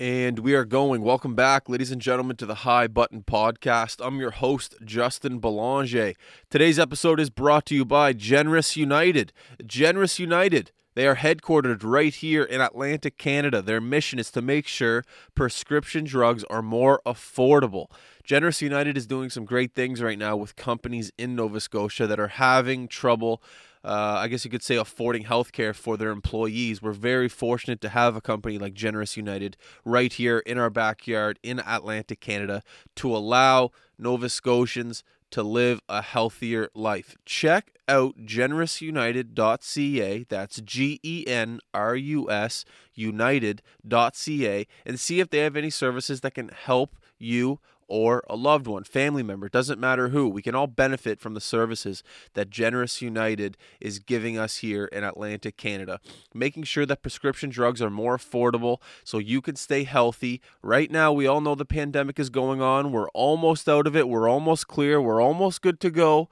And we are going. Welcome back, ladies and gentlemen, to the High Button Podcast. I'm your host, Justin Belanger. Today's episode is brought to you by Generous United. Generous United. They are headquartered right here in Atlantic, Canada. Their mission is to make sure prescription drugs are more affordable. Generous United is doing some great things right now with companies in Nova Scotia that are having trouble uh, I guess you could say, affording healthcare for their employees. We're very fortunate to have a company like Generous United right here in our backyard in Atlantic, Canada, to allow Nova Scotians to live a healthier life. Check out generousunited.ca. That's G E N R U S united.ca and see if they have any services that can help you or a loved one, family member, doesn't matter who. We can all benefit from the services that Generous United is giving us here in Atlantic, Canada, making sure that prescription drugs are more affordable so you can stay healthy. Right now, we all know the pandemic is going on. We're almost out of it. We're almost clear. We're almost good to go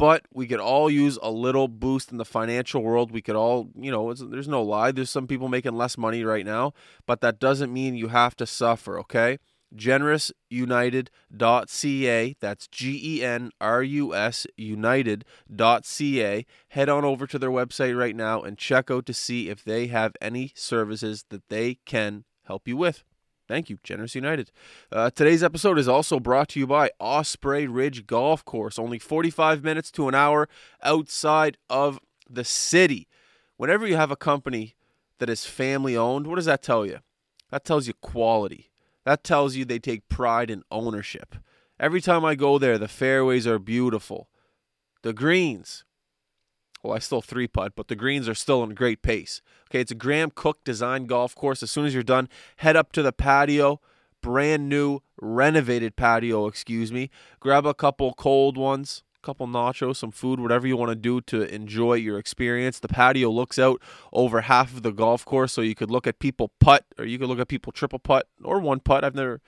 but we could all use a little boost in the financial world. We could all, you know, there's no lie. There's some people making less money right now, but that doesn't mean you have to suffer, okay? generousunited.ca. That's G E N R U S united.ca. Head on over to their website right now and check out to see if they have any services that they can help you with. Thank you, Generous United. Uh, today's episode is also brought to you by Osprey Ridge Golf Course, only 45 minutes to an hour outside of the city. Whenever you have a company that is family owned, what does that tell you? That tells you quality that tells you they take pride in ownership. Every time I go there, the fairways are beautiful. The greens, well, I still three putt, but the greens are still in great pace. Okay, it's a Graham Cooke design golf course. As soon as you're done, head up to the patio, brand new, renovated patio, excuse me. Grab a couple cold ones, couple nachos, some food, whatever you want to do to enjoy your experience. The patio looks out over half of the golf course, so you could look at people putt, or you could look at people triple putt, or one putt. I've never,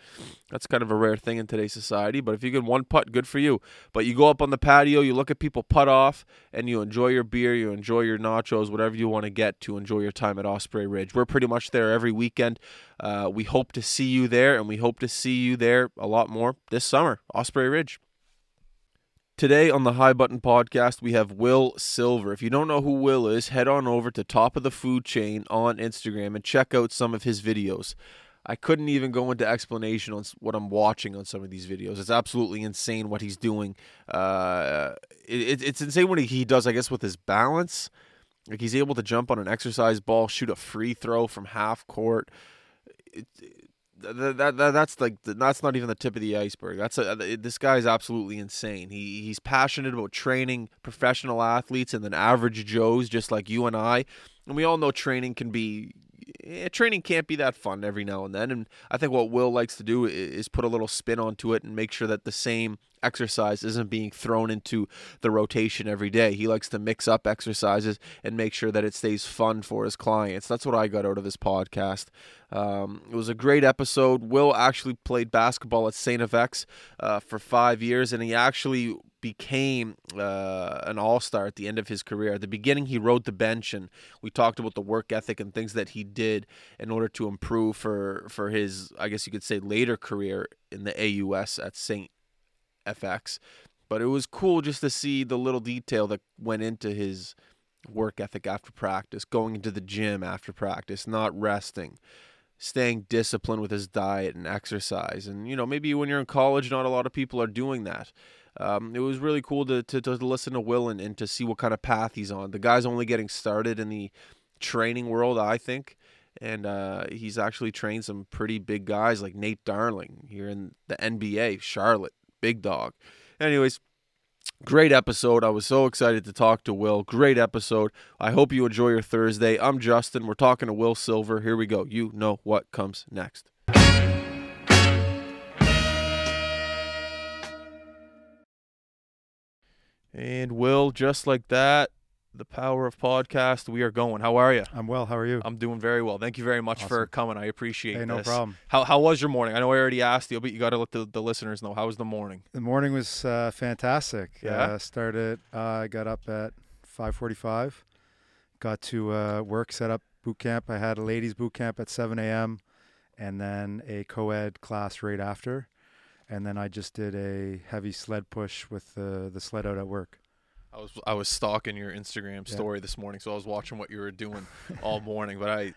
that's kind of a rare thing in today's society, but if you can one putt, good for you. But you go up on the patio, you look at people putt off, and you enjoy your beer, you enjoy your nachos, whatever you want to get to enjoy your time at Osprey Ridge. We're pretty much there every weekend. Uh, we hope to see you there, and we hope to see you there a lot more this summer. Osprey Ridge. Today on the High Button Podcast, we have Will Silver. If you don't know who Will is, head on over to Top of the Food Chain on Instagram and check out some of his videos. I couldn't even go into explanation on what I'm watching on some of these videos. It's absolutely insane what he's doing. Uh, it, it's insane what he, does, I guess, with his balance. Like he's able to jump on an exercise ball, shoot a free throw from half court. It, that, that, that that's like that's not even the tip of the iceberg. That's a, this guy is absolutely insane. He he's passionate about training professional athletes and then average Joes just like you and I. And we all know training can be eh, training can't be that fun every now and then. And I think what Will likes to do is put a little spin onto it and make sure that the same exercise isn't being thrown into the rotation every day. He likes to mix up exercises and make sure that it stays fun for his clients. That's what I got out of this podcast. Um, it was a great episode. Will actually played basketball at St. FX uh, for five years, and he actually became uh, an all star at the end of his career. At the beginning, he rode the bench, and we talked about the work ethic and things that he did in order to improve for for his, I guess you could say, later career in the AUS at St. FX. But it was cool just to see the little detail that went into his work ethic after practice, going into the gym after practice, not resting, staying disciplined with his diet and exercise. And, you know, maybe when you're in college, not a lot of people are doing that. Um, it was really cool to, to, to listen to Will and, and to see what kind of path he's on. The guy's only getting started in the training world, I think. And uh, he's actually trained some pretty big guys like Nate Darling here in the NBA, Charlotte big dog. Anyways, great episode. I was so excited to talk to Will. Great episode. I hope you enjoy your Thursday. I'm Justin. We're talking to Will Silver. Here we go. You know what comes next. And Will, just like that, the power of podcast. We are going. How are you? I'm well. How are you? I'm doing very well. Thank you very much Awesome. for coming. I appreciate Hey, no this. problem. How, how was your morning? I know I already asked you, but you got to let the, the listeners know. How was the morning? The morning was uh, fantastic. Yeah? Uh, started. Uh, I got up at 5:45. Got to uh, work, set up boot camp. I had a ladies boot camp at 7 a.m. and then a co-ed class right after, and then I just did a heavy sled push with the the sled out at work. I was I was stalking your Instagram Yeah. story this morning, so I was watching what you were doing all morning. But I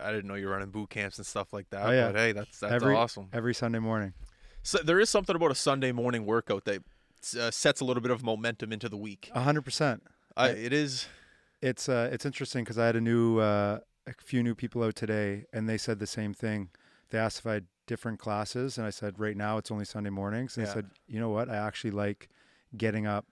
I didn't know you were running boot camps and stuff like that. Oh, yeah. But hey, that's that's Every- awesome. Every Sunday morning. So there is something about a Sunday morning workout that uh, sets a little bit of momentum into the week. A hundred percent. I, it is. It's uh, it's interesting because I had a new uh, a few new people out today, and they said the same thing. They asked if I had different classes, and I said right now it's only Sunday mornings. And Yeah. I said, you know what? I actually like getting up,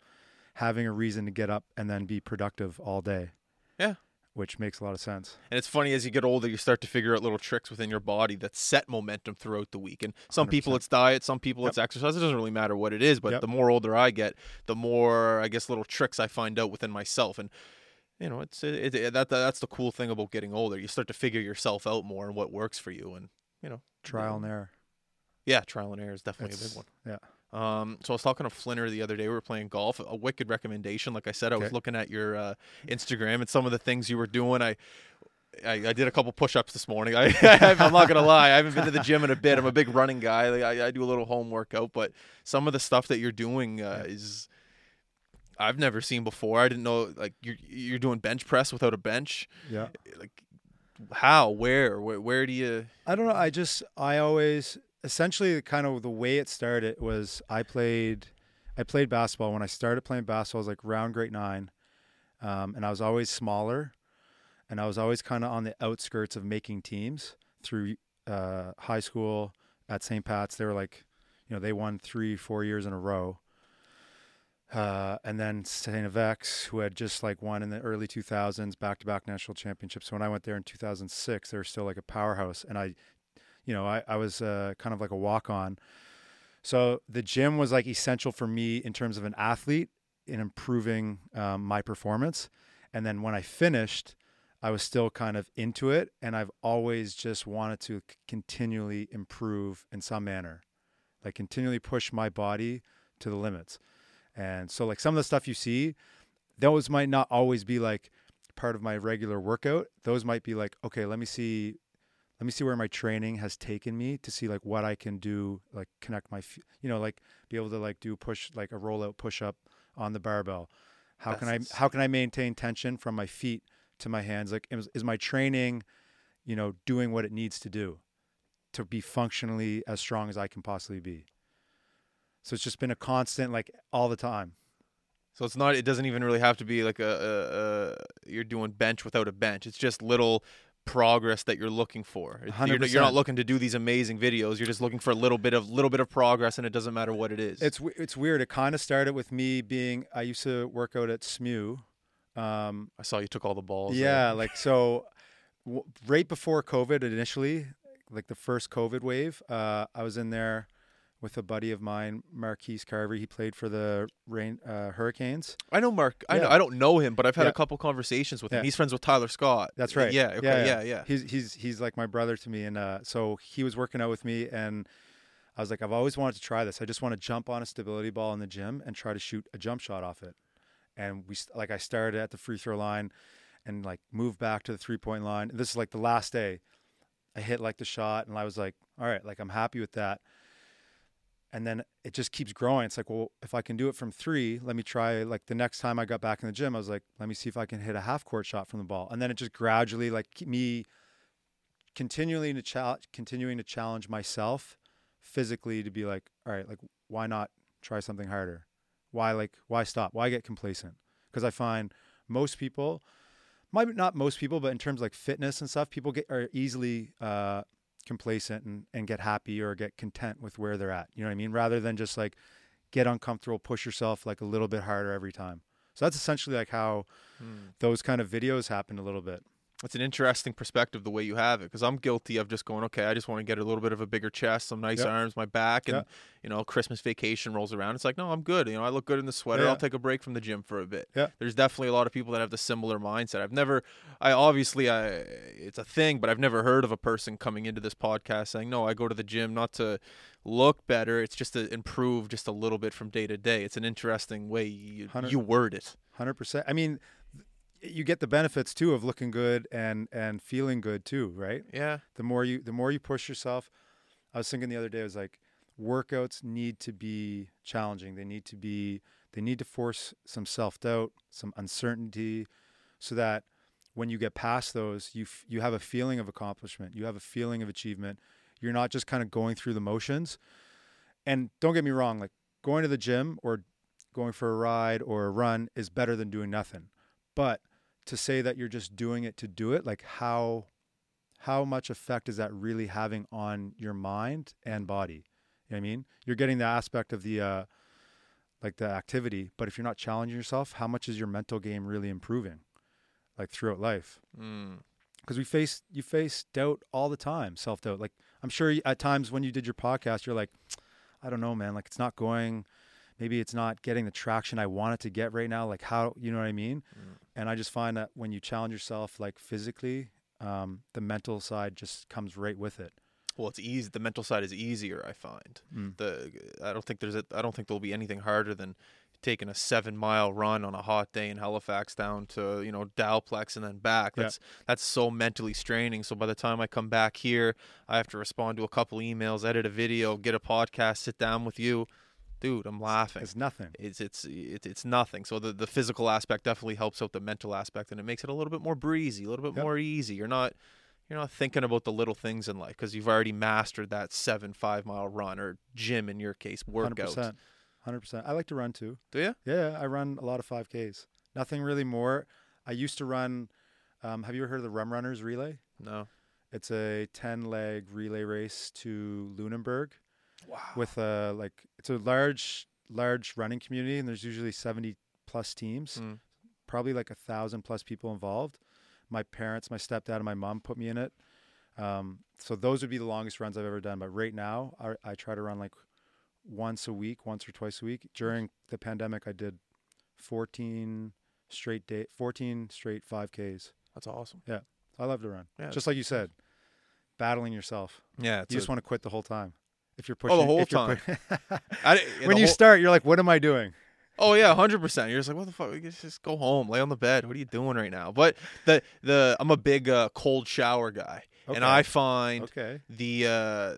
having a reason to get up, and then be productive all day. Yeah. which makes a lot of sense. And it's funny as you get older, you start to figure out little tricks within your body that set momentum throughout the week. And some people 100%. it's diet, some people Yep. it's exercise. It doesn't really matter what it is. But Yep. the more older I get, the more I guess little tricks I find out within myself. And you know, it's it, it, that that's the cool thing about getting older. You start to figure yourself out more and what works for you. And you know, Trial and error. yeah, trial and error is definitely a big one. yeah. Um, so I was talking to Flinner the other day. We were playing golf. A wicked recommendation. Like I said, I was looking at your uh, Instagram and some of the things you were doing. I, I, I did a couple push-ups this morning. I, I'm not gonna lie. I haven't been to the gym in a bit. I'm a big running guy. I, I do a little home workout, but some of the stuff that you're doing uh, Yeah. is I've never seen before. I didn't know like you're you're doing bench press without a bench. Yeah. Like how, where, where, where do you? I don't know. I just I always essentially kind of the way it started was I played I played basketball when I started playing basketball. I was like round grade nine, um, and I was always smaller, and I was always kind of on the outskirts of making teams through uh, high school at St. Pat's. They were like, you know, they won three four years in a row. Uh, and then St. FX, who had just like won in the early 2000s, back-to-back national championships. So when I went there in 2006, they were still like a powerhouse, and I, you know, I, I was uh, kind of like a walk-on. So the gym was like essential for me in terms of an athlete in improving um, my performance. And then when I finished, I was still kind of into it, and I've always just wanted to c- continually improve in some manner, like continually push my body to the limits. And so, like some of the stuff you see, those might not always be like part of my regular workout. Those might be like, okay, let me see, let me see where my training has taken me to see like what I can do, like connect my, you know, like be able to like do push, like a rollout push up on the barbell. How can I, how can I maintain tension from my feet to my hands? Like, is, is my training, you know, doing what it needs to do to be functionally as strong as I can possibly be? So it's just been a constant, like all the time. So it's not. It doesn't even really have to be like a, a, a you're doing bench without a bench. It's just little progress that you're looking for. You're, you're not looking to do these amazing videos. You're just looking for a little bit of little bit of progress, and it doesn't matter what it is. It's it's weird. It kind of started with me being. I used to work out at SMU. Um, I saw you took all the balls. yeah, like so, w- right before COVID initially, like the first COVID wave, uh, I was in there with a buddy of mine, Marquise Carver. He played for the Rain uh, Hurricanes. I know Mark. I know. I don't know him, but I've had Yeah. a couple conversations with him. Yeah. He's friends with Tyler Scott. That's right. Yeah. Okay. Yeah, Yeah. yeah. Yeah. He's he's he's like my brother to me, and uh, so he was working out with me, and I was like, I've always wanted to try this. I just want to jump on a stability ball in the gym and try to shoot a jump shot off it. And we like I started at the free throw line, and like moved back to the three point line. This is like the last day. I hit like the shot, and I was like, all right, like I'm happy with that. And then it just keeps growing. It's like, well, if I can do it from three, let me try. Like the next time I got back in the gym, I was like, let me see if I can hit a half court shot from the ball. And then it just gradually, like me continually to challenge, continuing to challenge myself physically to be like, all right, like why not try something harder? Why like why stop? Why get complacent? Because I find most people, might not most people, but in terms like fitness and stuff, people get are easily uh, complacent and, and get happy or get content with where they're at. You know what I mean? Rather than just like get uncomfortable, push yourself like a little bit harder every time. So that's essentially like how Hmm. those kind of videos happened a little bit. It's an interesting perspective the way you have it because I'm guilty of just going, okay, I just want to get a little bit of a bigger chest, some nice Yep. arms, my back, and Yep. you know, Christmas vacation rolls around. It's like, no, I'm good. You know, I look good in the sweater. Yeah. I'll take a break from the gym for a bit. Yeah. There's definitely a lot of people that have the similar mindset. I've never, I obviously, I it's a thing, but I've never heard of a person coming into this podcast saying, no, I go to the gym not to look better. It's just to improve just a little bit from day to day. It's an interesting way you, you word it. Hundred percent. I mean, you get the benefits too of looking good and and feeling good too, right? Yeah. The more you the more you push yourself. I was thinking the other day I was like workouts need to be challenging. They need to be they need to force some self-doubt, some uncertainty so that when you get past those, you f- you have a feeling of accomplishment. You have a feeling of achievement. You're not just kind of going through the motions. And don't get me wrong, like going to the gym or going for a ride or a run is better than doing nothing. But to say that you're just doing it to do it, like how how much effect is that really having on your mind and body? You know what I mean? You're getting the aspect of the uh like the activity, but if you're not challenging yourself, how much is your mental game really improving? Like throughout life Mm. because we face you face doubt all the time, self doubt. Like I'm sure at times when you did your podcast, you're like, I don't know, man. Like it's not going. Maybe it's not getting the traction I want it to get right now. Like how you know what I mean? Mm. And I just find that when you challenge yourself, like physically, um, the mental side just comes right with it. Well, it's easy. The mental side is easier, I find. Mm. The I don't think there's a, I don't think there'll be anything harder than taking a seven mile run on a hot day in Halifax down to you know Dalplex and then back. Yeah. That's that's so mentally straining. So by the time I come back here, I have to respond to a couple emails, edit a video, get a podcast, sit down with you, dude. I'm laughing. It's nothing. It's it's it's it's nothing. So the the physical aspect definitely helps out the mental aspect, and it makes it a little bit more breezy, a little bit Yep. more easy. You're not you're not thinking about the little things in life because you've already mastered that seven five mile run or gym in your case 100%. Hundred percent. I like to run too. Do you? Yeah, I run a lot of 5Ks. Nothing really more. I used to run. Um, have you ever heard of the Rum Runners Relay? No. It's a 10 leg relay race to Lunenburg Wow. with a like it's a large large running community and there's usually 70 plus teams, Mm. probably like a thousand plus people involved. My parents, my stepdad, and my mom put me in it. Um, so those would be the longest runs I've ever done. But right now, I, I try to run like once a week, once or twice a week. During the pandemic, I did 14 straight day, 14 straight 5Ks. That's awesome. Yeah i love to run. Yeah, Just like you said, battling yourself. Yeah. You just want to quit the whole time. If you're pushing. Oh, the whole if time. pu- I when you whole- start, you're like, "What am I doing?" Oh yeah, hundred percent. You're just like, what the fuck? Just go home, lay on the bed. What are you doing right now? But the the I'm a big uh, cold shower guy, and I find Okay. the uh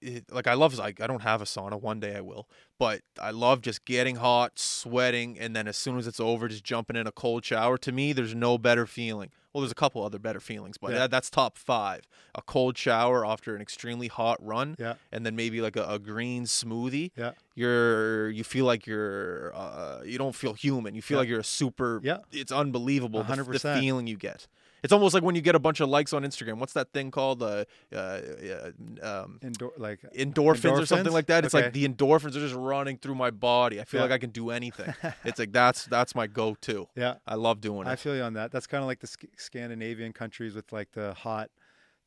it, like I love like I don't have a sauna one day I will but I love just getting hot sweating and then as soon as it's over just jumping in a cold shower to me there's no better feeling well there's a couple other better feelings but Yeah. that, that's top 5 a cold shower after an extremely hot run Yeah. and then maybe like a, a green smoothie Yeah. you're you feel like you're uh, you don't feel human you feel Yeah. like you're a super Yeah. it's unbelievable the, the 100%. feeling you get it's almost like when you get a bunch of likes on Instagram. What's that thing called? Uh, uh, um, Endor- like endorphins, or something like that. It's like the endorphins are just running through my body. I feel Yeah. like I can do anything. it's like that's that's my go-to. yeah. I love doing it. I feel you on that. That's kind of like the Sc- Scandinavian countries with like the hot.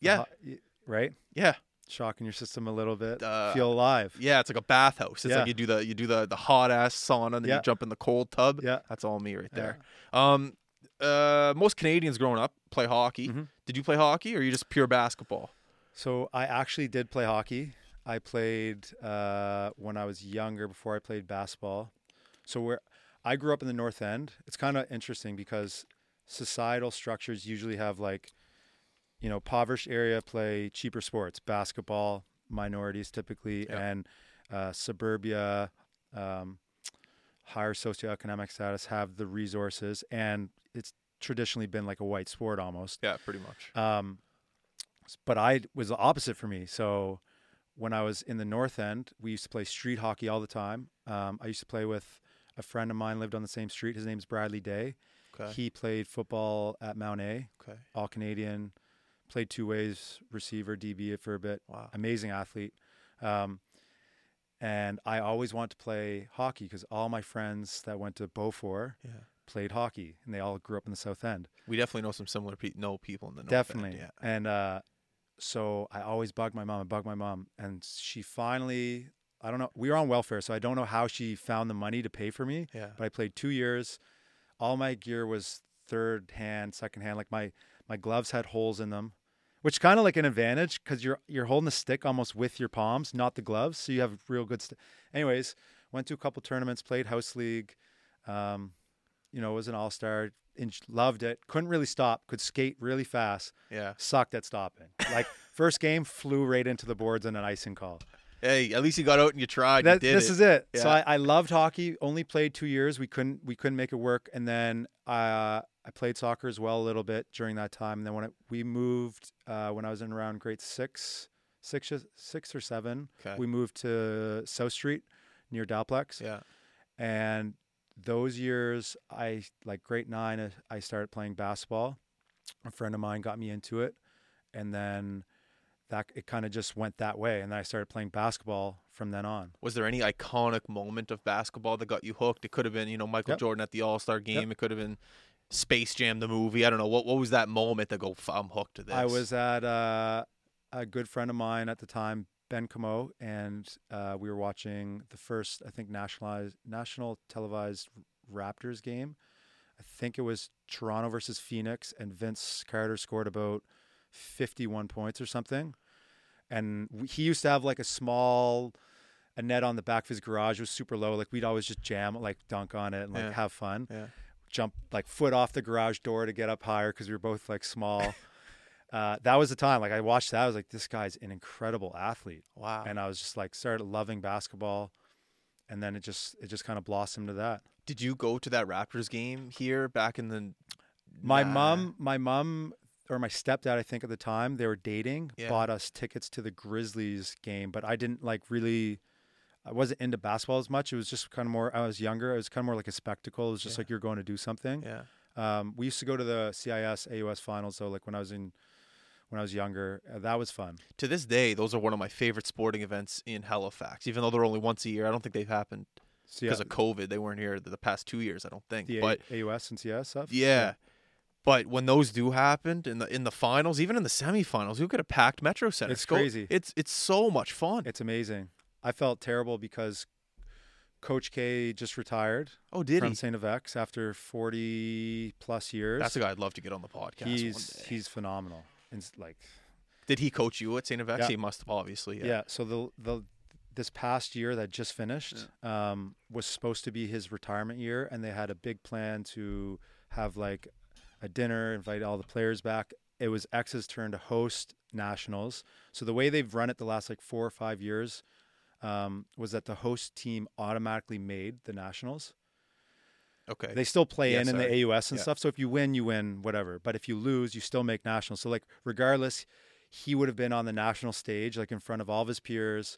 the Yeah. hot- right. yeah, Shocking your system a little bit. Uh, Feel alive. yeah. It's like a bathhouse. It's Yeah. like you do the you do the the hot ass sauna, and then Yeah. you jump in the cold tub. Yeah. That's all me right Yeah. there. Um, uh, most Canadians growing up play hockey. Mhm. Did you play hockey, or are you just pure basketball? So I actually did play hockey. I played uh, when I was younger before I played basketball. So where I grew up in the North End, it's kind of interesting because societal structures usually have like, you know, impoverished area play cheaper sports, basketball, minorities typically, Yeah. and uh, suburbia, um, higher socioeconomic status have the resources, and it's traditionally been like a white sport almost. Yeah, pretty much. Um, but I was the opposite for me. So when I was in the North End, we used to play street hockey all the time. Um, I used to play with a friend of mine lived on the same street. His name's Bradley Day. Okay. He played football at Mount A, okay. all Canadian, played two ways, receiver, DB for a bit. Wow. Amazing athlete. Um, and I always wanted to play hockey because all my friends that went to Beaufort Yeah. Played hockey, and they all grew up in the South End. We definitely know some similar pe- know people in the North Definitely. End, yeah. And uh, so I always bug my mom. I bug my mom, and she finally. I don't know. We were on welfare, so I don't know how she found the money to pay for me. Yeah. But I played two years. All my gear was third hand, second hand. Like my my gloves had holes in them, which kind of like an advantage because you're you're holding the stick almost with your palms, not the gloves. So you have real good. St- Anyways, went to a couple tournaments, played house league. Um, you know, was an all star. loved it. Couldn't really stop. Could skate really fast. Yeah. Sucked at stopping. Like first game, flew right into the boards on an icing call. Hey, at least you got out and you tried. That, you did this it. is it. So I, I loved hockey. Only played two years. We couldn't we couldn't make it work. And then uh, I played soccer as well a little bit during that time. And then when it, we moved uh, when I was in around grade six, six, six or seven, Okay. we moved to South Street near Dalplex. yeah. And those years, I like grade nine, I started playing basketball. A friend of mine got me into it, and then that it kind of just went that way. And then I started playing basketball from then on. Was there any iconic moment of basketball that got you hooked? It could have been, you know, Michael Yep. Jordan at the All Star game. It could have been Space Jam the movie. I don't know. What what was that moment that go, "F- I'm hooked to this? I was at uh, a good friend of mine at the time, Ben Camo, and uh, we were watching the first, I think, nationalized, national televised Raptors game. I think it was Toronto versus Phoenix, and Vince Carter scored about 51 points or something. And we, he used to have like a small, a net on the back of his garage It was super low. Like we'd always just jam, like dunk on it and like Yeah. have fun Yeah. jump like foot off the garage door to get up higher because we were both like small. Uh, that was the time. Like I watched that, I was like, this guy's an incredible athlete, Wow. and I was just like started loving basketball, and then it just it just kind of blossomed to that. Did you go to that Raptors game here back in the? My Nah. mom, my mom or my stepdad, I think at the time they were dating, Yeah. bought us tickets to the Grizzlies game, but I didn't like really. I wasn't into basketball as much. It was just kind of more. I was younger. It was kind of more like a spectacle. It was just Yeah. like you're going to do something. Yeah. Um, we used to go to the CIS AUS finals. So like when I was in, when I was younger, uh, that was fun. To this day, those are one of my favorite sporting events in Halifax. Even though they're only once a year, I don't think they've happened So because of COVID. They weren't here the, the past two years. I don't think. the but A- AUS and CS stuff. Yeah. But when those do happen in the in the finals, even in the semifinals, you get a packed Metro Center. It's Go- crazy. It's it's so much fun. it's amazing. I felt terrible because Coach K just retired oh, did from he? Saint FX after 40 plus years. That's a guy I'd love to get on the podcast. one he's he's phenomenal. And like Did he coach you at St. FX? Yeah. He must have, obviously. yeah. Yeah. So the the this past year that just finished um, was supposed to be his retirement year, and they had a big plan to have like a dinner, invite all the players back. It was X's turn to host nationals. So the way they've run it the last like four or five years um, was that the host team automatically made the nationals. Okay. They still play Yeah, in in the. AUS and Yeah. stuff. So if you win, you win, whatever. But if you lose, you still make nationals. So like regardless, he would have been on the national stage, like in front of all of his peers.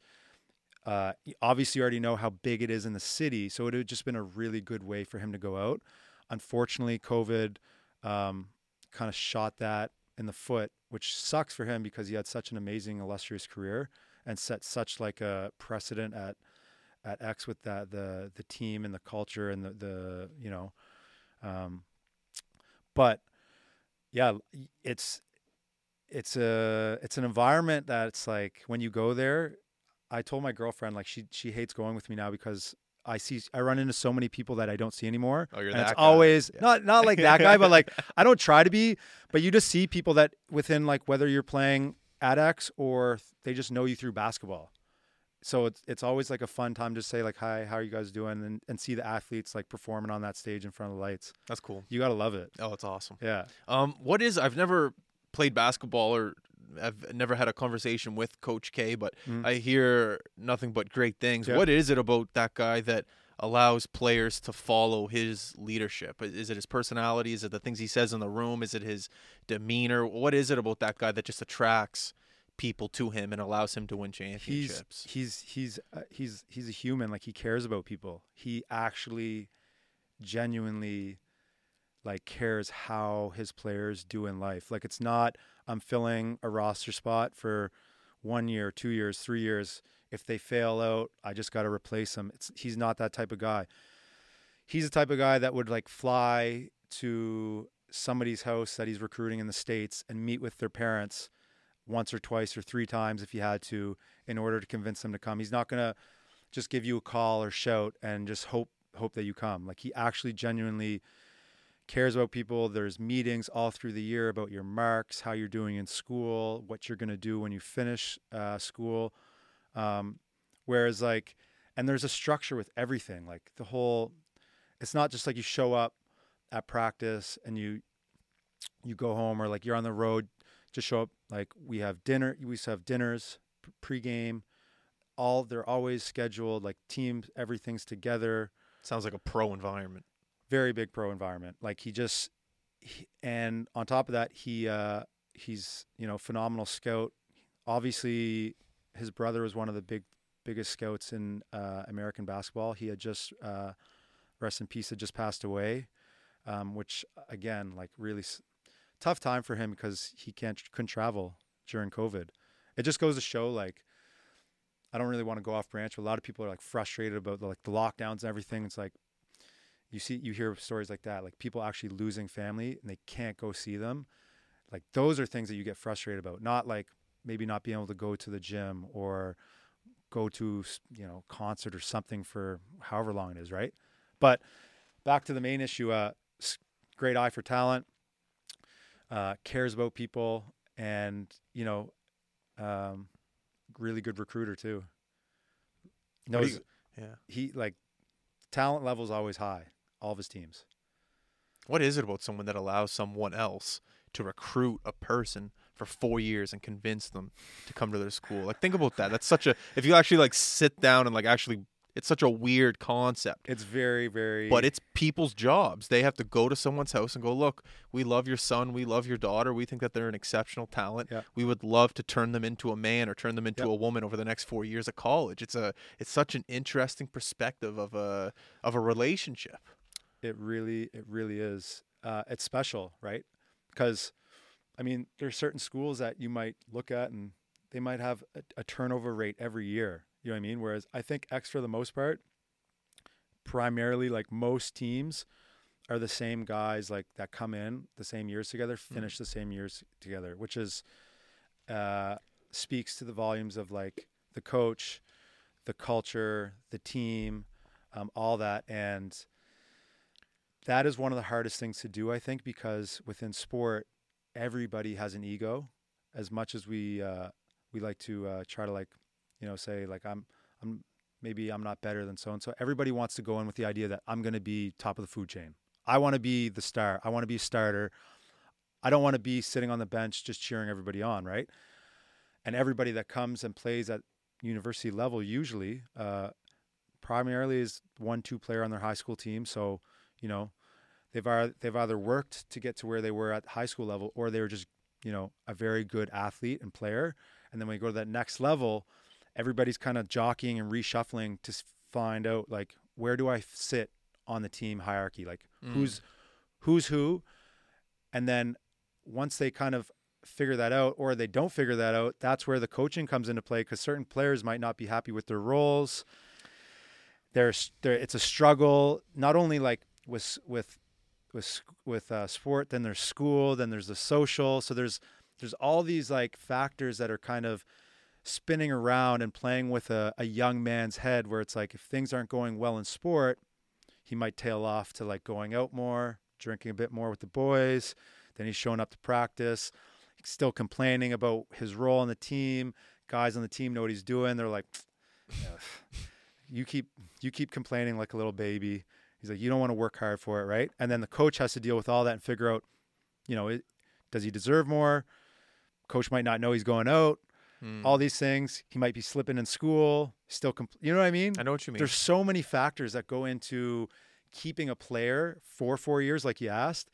Uh, obviously, you already know how big it is in the city, so it would have just been a really good way for him to go out. Unfortunately, COVID um, kind of shot that in the foot, which sucks for him because he had such an amazing, illustrious career and set such like a precedent at at X with that the the team and the culture and the the you know, um, but yeah, it's it's a it's an environment that's like when you go there. I told my girlfriend like she she hates going with me now because I see I run into so many people that I don't see anymore. Oh, you're and it's that guy. always Yeah. not not like that guy, but like I don't try to be, but you just see people that within like whether you're playing at X or they just know you through basketball. So it's it's always like a fun time to say like hi, how are you guys doing, and and see the athletes like performing on that stage in front of the lights. That's cool. You gotta love it. Oh, it's awesome. Yeah. Um, what is? I've never played basketball or I've never had a conversation with Coach K, but Mm. I hear nothing but great things. What is it about that guy that allows players to follow his leadership? Is it his personality? Is it the things he says in the room? Is it his demeanor? What is it about that guy that just attracts people to him and allows him to win he's championships? he's he's uh, he's he's a human like he cares about people. He actually genuinely like cares how his players do in life. Like it's not i'm filling a roster spot for one year two years three years. If they fail out i just got to replace them it's he's not that type of guy. He's the type of guy that would like fly to somebody's house that he's recruiting in the states and meet with their parents once or twice or three times if you had to in order to convince them to come. He's not going to just give you a call or shout and just hope hope that you come. Like he actually genuinely cares about people. There's meetings all through the year about your marks, how you're doing in school, what you're going to do when you finish uh, school. Um, whereas like, and there's a structure with everything. Like the whole, it's not just like you show up at practice and you you go home or like you're on the road, just show up. Like we have dinner, we used to have dinners pregame. All they're always scheduled. Like teams, everything's together. Sounds like a pro environment. Very big pro environment. Like he just he, and on top of that, he uh, he's you know phenomenal scout. Obviously, his brother was one of the big biggest scouts in uh, American basketball. He had just uh, rest in peace had just passed away, um, which again like really tough time for him because he can't couldn't travel during COVID. It just goes to show like I don't really want to go off branch, but a lot of people are like frustrated about like the lockdowns and everything. It's like you see you hear stories like that, like people actually losing family and they can't go see them. Like those are things that you get frustrated about, not like maybe not being able to go to the gym or go to you know concert or something for however long it is, right? But back to the main issue, uh, great eye for talent, uh, cares about people, and you know, um, really good recruiter too. What do Knows you- Yeah. he like talent level is always high. All of his teams. What is it about someone that allows someone else to recruit a person for four years and convince them to come to their school? Like, think about that. That's such a. If you actually like sit down and like actually, it's such a weird concept. It's very very. But it's people's jobs. They have to go to someone's house and go, look, we love your son, we love your daughter, we think that they're an exceptional talent. Yeah. We would love to turn them into a man or turn them into Yep. a woman over the next four years of college. It's a it's such an interesting perspective of a of a relationship. It really, it really is. Uh, it's special, right? Because, I mean, there's certain schools that you might look at and they might have a, a turnover rate every year. You know what I mean? Whereas I think X for the most part, primarily like most teams, are the same guys like that come in the same years together, finish the same years together, which is uh, speaks to the volumes of like the coach, the culture, the team, um, all that, and that is one of the hardest things to do, I think, because within sport, everybody has an ego. As much as we uh, we like to uh, try to like, you know, say like I'm I'm maybe I'm not better than so and so. Everybody wants to go in with the idea that I'm going to be top of the food chain. I want to be the star. I want to be a starter. I don't want to be sitting on the bench just cheering everybody on, right? And everybody that comes and plays at university level usually uh, primarily is one two player on their high school team. So you know they've either, they've either worked to get to where they were at high school level or they were just you know a very good athlete and player and then when you go to that next level everybody's kind of jockeying and reshuffling to find out like where do I sit on the team hierarchy? Like Mm. who's who's who? And then once they kind of figure that out or they don't figure that out that's where the coaching comes into play because certain players might not be happy with their roles. There's there it's a struggle not only like with with with with uh, sport then there's school then there's the social. So there's there's all these like factors that are kind of spinning around and playing with a, a young man's head where it's like if things aren't going well in sport he might tail off to like going out more drinking a bit more with the boys then he's showing up to practice still complaining about his role on the team guys on the team know what he's doing they're like you keep you keep complaining like a little baby. He's like, you don't want to work hard for it, right? And then the coach has to deal with all that and figure out, you know, it, does he deserve more? Coach might not know he's going out. Mm. All these things. He might be slipping in school. Still, compl- you know what I mean? I know what you mean. There's so many factors that go into keeping a player for four years, like you asked.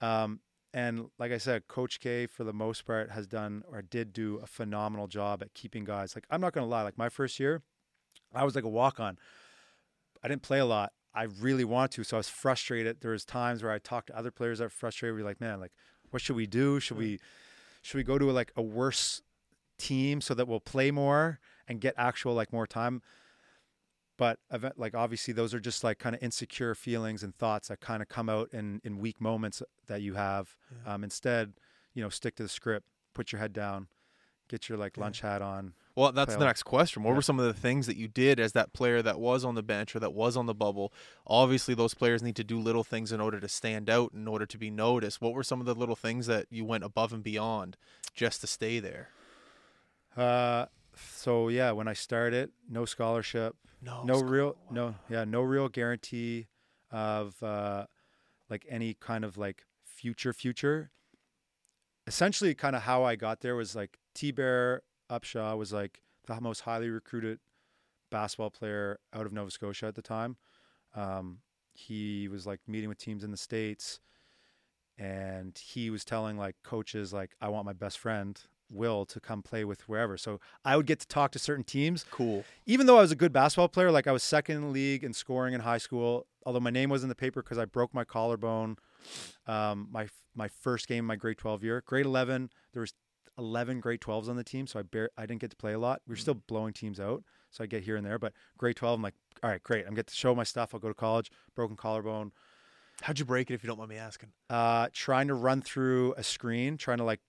Um, and like I said, Coach K, for the most part, has done or did do a phenomenal job at keeping guys. Like I'm not gonna lie, like my first year, I was like a walk on. I didn't play a lot. I really wanted to, so I was frustrated. There was times where I talked to other players that were frustrated. We're like, man, like, what should we do? Should we, should we go to like a worse team so that we'll play more and get actual like more time? But event, like obviously those are just like kind of insecure feelings and thoughts that kind of come out in in weak moments that you have. Yeah. Um, instead, you know, stick to the script, put your head down, get your like Yeah. lunch hat on. Well, that's the on. next question. What Yeah. were some of the things that you did as that player that was on the bench or that was on the bubble? Obviously, those players need to do little things in order to stand out, in order to be noticed. What were some of the little things that you went above and beyond just to stay there? Uh, so yeah, when I started, no scholarship, No, no real, wow. no, yeah, no real guarantee of uh, like any kind of like future future. Essentially, kind of how I got there was like T Bear Upshaw was like the most highly recruited basketball player out of Nova Scotia at the time. Um, he was like meeting with teams in the states, and he was telling like coaches like I want my best friend Will to come play with wherever. So I would get to talk to certain teams Cool. even though I was a good basketball player, like I was second in the league in scoring in high school, although my name was in the paper because I broke my collarbone. Um, my my first game, my grade twelve year, grade eleven, there was eleven grade twelves on the team, so I bar- I didn't get to play a lot. We were still blowing teams out, so I get here and there. But grade twelve, I'm like, all right, great, I'm get to show my stuff. I'll go to college, broken collarbone. How'd you break it if you don't mind me asking? Uh, trying to run through a screen, trying to like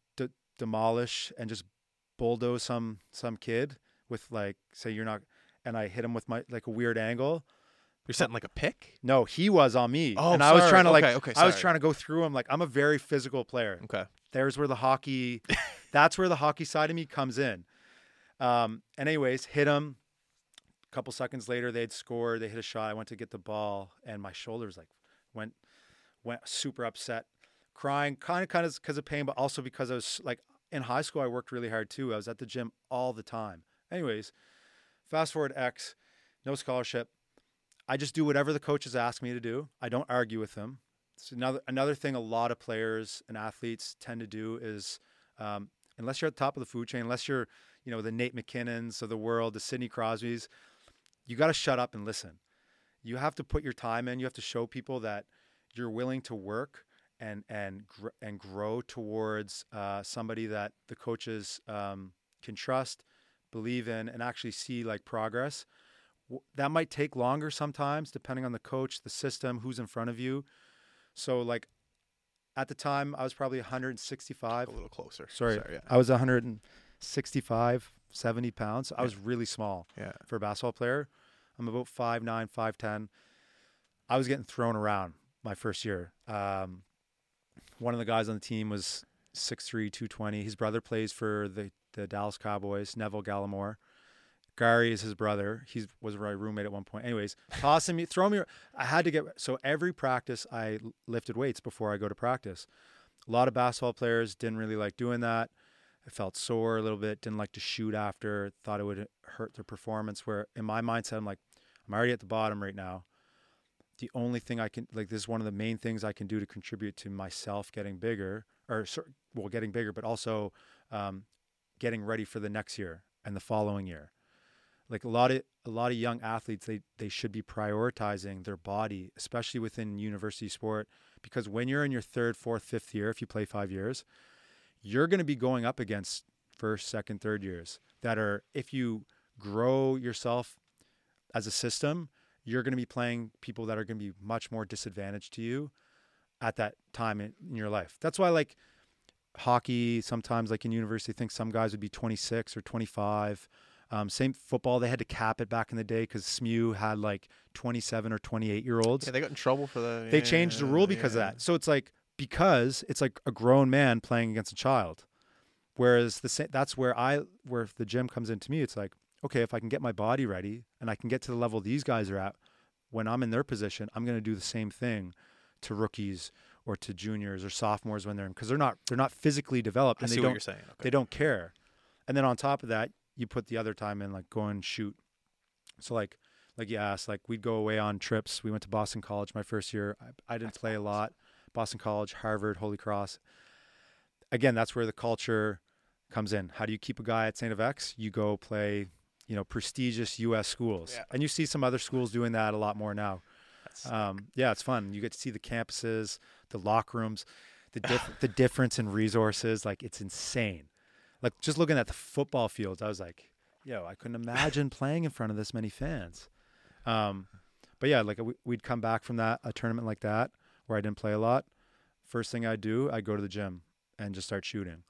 demolish and just bulldoze some some kid with like say you're not, and I hit him with my like a weird angle. You're setting like a pick? No, he was on me. Oh, and I was trying to like Okay, okay, I was trying to go through him like I'm a very physical player. Okay. There's where the hockey that's where the hockey side of me comes in. Um and anyways, hit him. A couple seconds later they'd scored, they hit a shot. I went to get the ball and my shoulders like went went super upset, crying kind of kind of because of pain but also because I was like in high school I worked really hard too. I was at the gym all the time. Anyways, fast forward X, no scholarship. I just do whatever the coaches ask me to do. I don't argue with them. It's another another thing a lot of players and athletes tend to do is um, unless you're at the top of the food chain, unless you're you know the Nate MacKinnons of the world, the Sidney Crosbys, you got to shut up and listen. You have to put your time in. You have to show people that you're willing to work and and gr- and grow towards uh, somebody that the coaches um, can trust, believe in, and actually see like progress. W- that might take longer sometimes depending on the coach the system who's in front of you. So like at the time i was probably 165 A little closer. sorry, yeah. i was 165 70 pounds. I was really small Yeah. for a basketball player. I'm about 5'9 5'10 i was getting thrown around my first year. Um, one of the guys on the team was 6'3 220 his brother plays for the, the dallas cowboys neville gallimore Gary is his brother. He was my roommate at one point. Anyways, tossing me, throwing me. I had to get so every practice I lifted weights before I go to practice. A lot of basketball players didn't really like doing that. I felt sore a little bit. Didn't like to shoot after. Thought it would hurt their performance. Where in my mindset, I'm like, I'm already at the bottom right now. The only thing I can like this is one of the main things I can do to contribute to myself getting bigger, or well, getting bigger, but also um, getting ready for the next year and the following year. Like a lot of a lot of young athletes they they should be prioritizing their body especially within university sport because when you're in your third fourth fifth year if you play 5 years you're going to be going up against first second third years that are if you grow yourself as a system you're going to be playing people that are going to be much more disadvantaged to you at that time in, in your life that's why like hockey sometimes like in university I think some guys would be 26 or 25 um, same football, they had to cap it back in the day because SMU had like 27 or 28 year olds. Yeah, they got in trouble for the. they changed the rule because of that. So it's like because it's like a grown man playing against a child. Whereas the that's where I where the gym comes into me. It's like okay, if I can get my body ready and I can get to the level these guys are at, when I'm in their position, I'm going to do the same thing to rookies or to juniors or sophomores when they're in because they're not they're not physically developed I and see they what don't you're saying. Okay. they don't care. And then on top of that, you put the other time in like go and shoot. So like like you asked, like we'd go away on trips. We went to Boston College my first year. I, I didn't play a lot. Boston College, Harvard, Holy Cross. Again, that's where the culture comes in. How do you keep a guy at St. FX? You go play, you know, prestigious U.S. schools, Yeah. and you see some other schools doing that a lot more now. Um, yeah, it's fun. You get to see the campuses, the locker rooms, the diff- the difference in resources. Like it's insane. Like just looking at the football fields, I was like, yo, I couldn't imagine playing in front of this many fans. Um, but yeah, like we- we'd come back from that a tournament like that where I didn't play a lot. First thing I do, I go to the gym and just start shooting.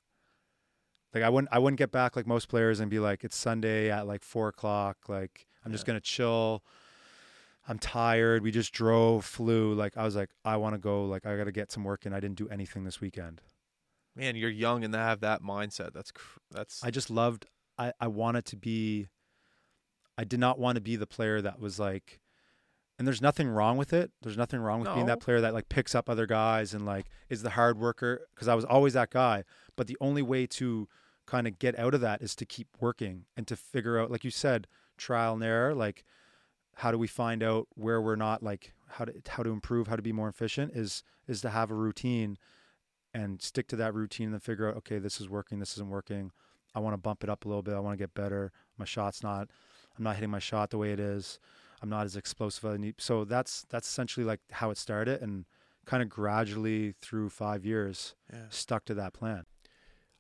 Like I wouldn't I wouldn't get back like most players and be like it's Sunday at like four o'clock. Like I'm just gonna chill. I'm tired. We just drove, flew. Like I was like, I want to go. Like I got to get some work in. I didn't do anything this weekend. Man, you're young and they have that mindset. That's cr- that's I just loved. I I wanted to be. I did not want to be the player that was like, and and there's nothing wrong with it. There's nothing wrong with being that player that like picks up other guys and like is the hard worker. Because I was always that guy. But the only way to kind of get out of that is to keep working and to figure out, like you said, trial and error. Like, how do we find out where we're not like how to how to improve, how to be more efficient? Is is to have a routine and stick to that routine and then figure out, okay, this is working, this isn't working. I want to bump it up a little bit. I want to get better. My shot's not. I'm not hitting my shot the way it is. I'm not as explosive as I need. So that's that's essentially like how it started, and kind of gradually through five years Yeah. stuck to that plan.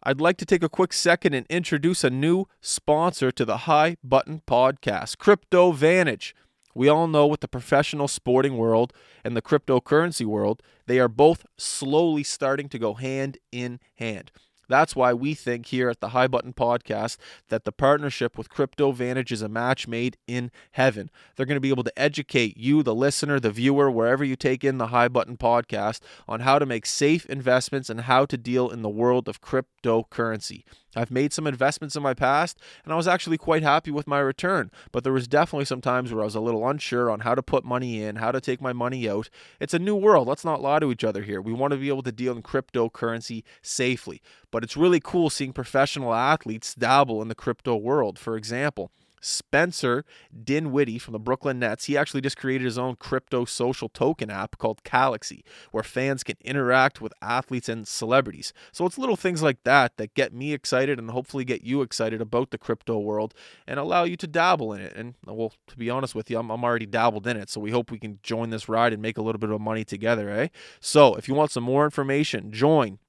I'd like to take a quick second and introduce a new sponsor to the High Button Podcast, Crypto Vantage. We all know with the professional sporting world and the cryptocurrency world, they are both slowly starting to go hand in hand. That's why we think here at the High Button Podcast that the partnership with Crypto Vantage is a match made in heaven. They're going to be able to educate you, the listener, the viewer, wherever you take in the High Button Podcast, on how to make safe investments and how to deal in the world of cryptocurrency. I've made some investments in my past and I was actually quite happy with my return, but there was definitely some times where I was a little unsure on how to put money in, how to take my money out. It's a new world. Let's not lie to each other here. We want to be able to deal in cryptocurrency safely, but it's really cool seeing professional athletes dabble in the crypto world. For example, Spencer Dinwiddie from the Brooklyn Nets, he actually just created his own crypto social token app called Calaxy, where fans can interact with athletes and celebrities. So it's little things like that that get me excited and hopefully get you excited about the crypto world and allow you to dabble in it. And well, to be honest with you, I'm, I'm already dabbled in it. So we hope we can join this ride and make a little bit of money together, eh? So if you want some more information, join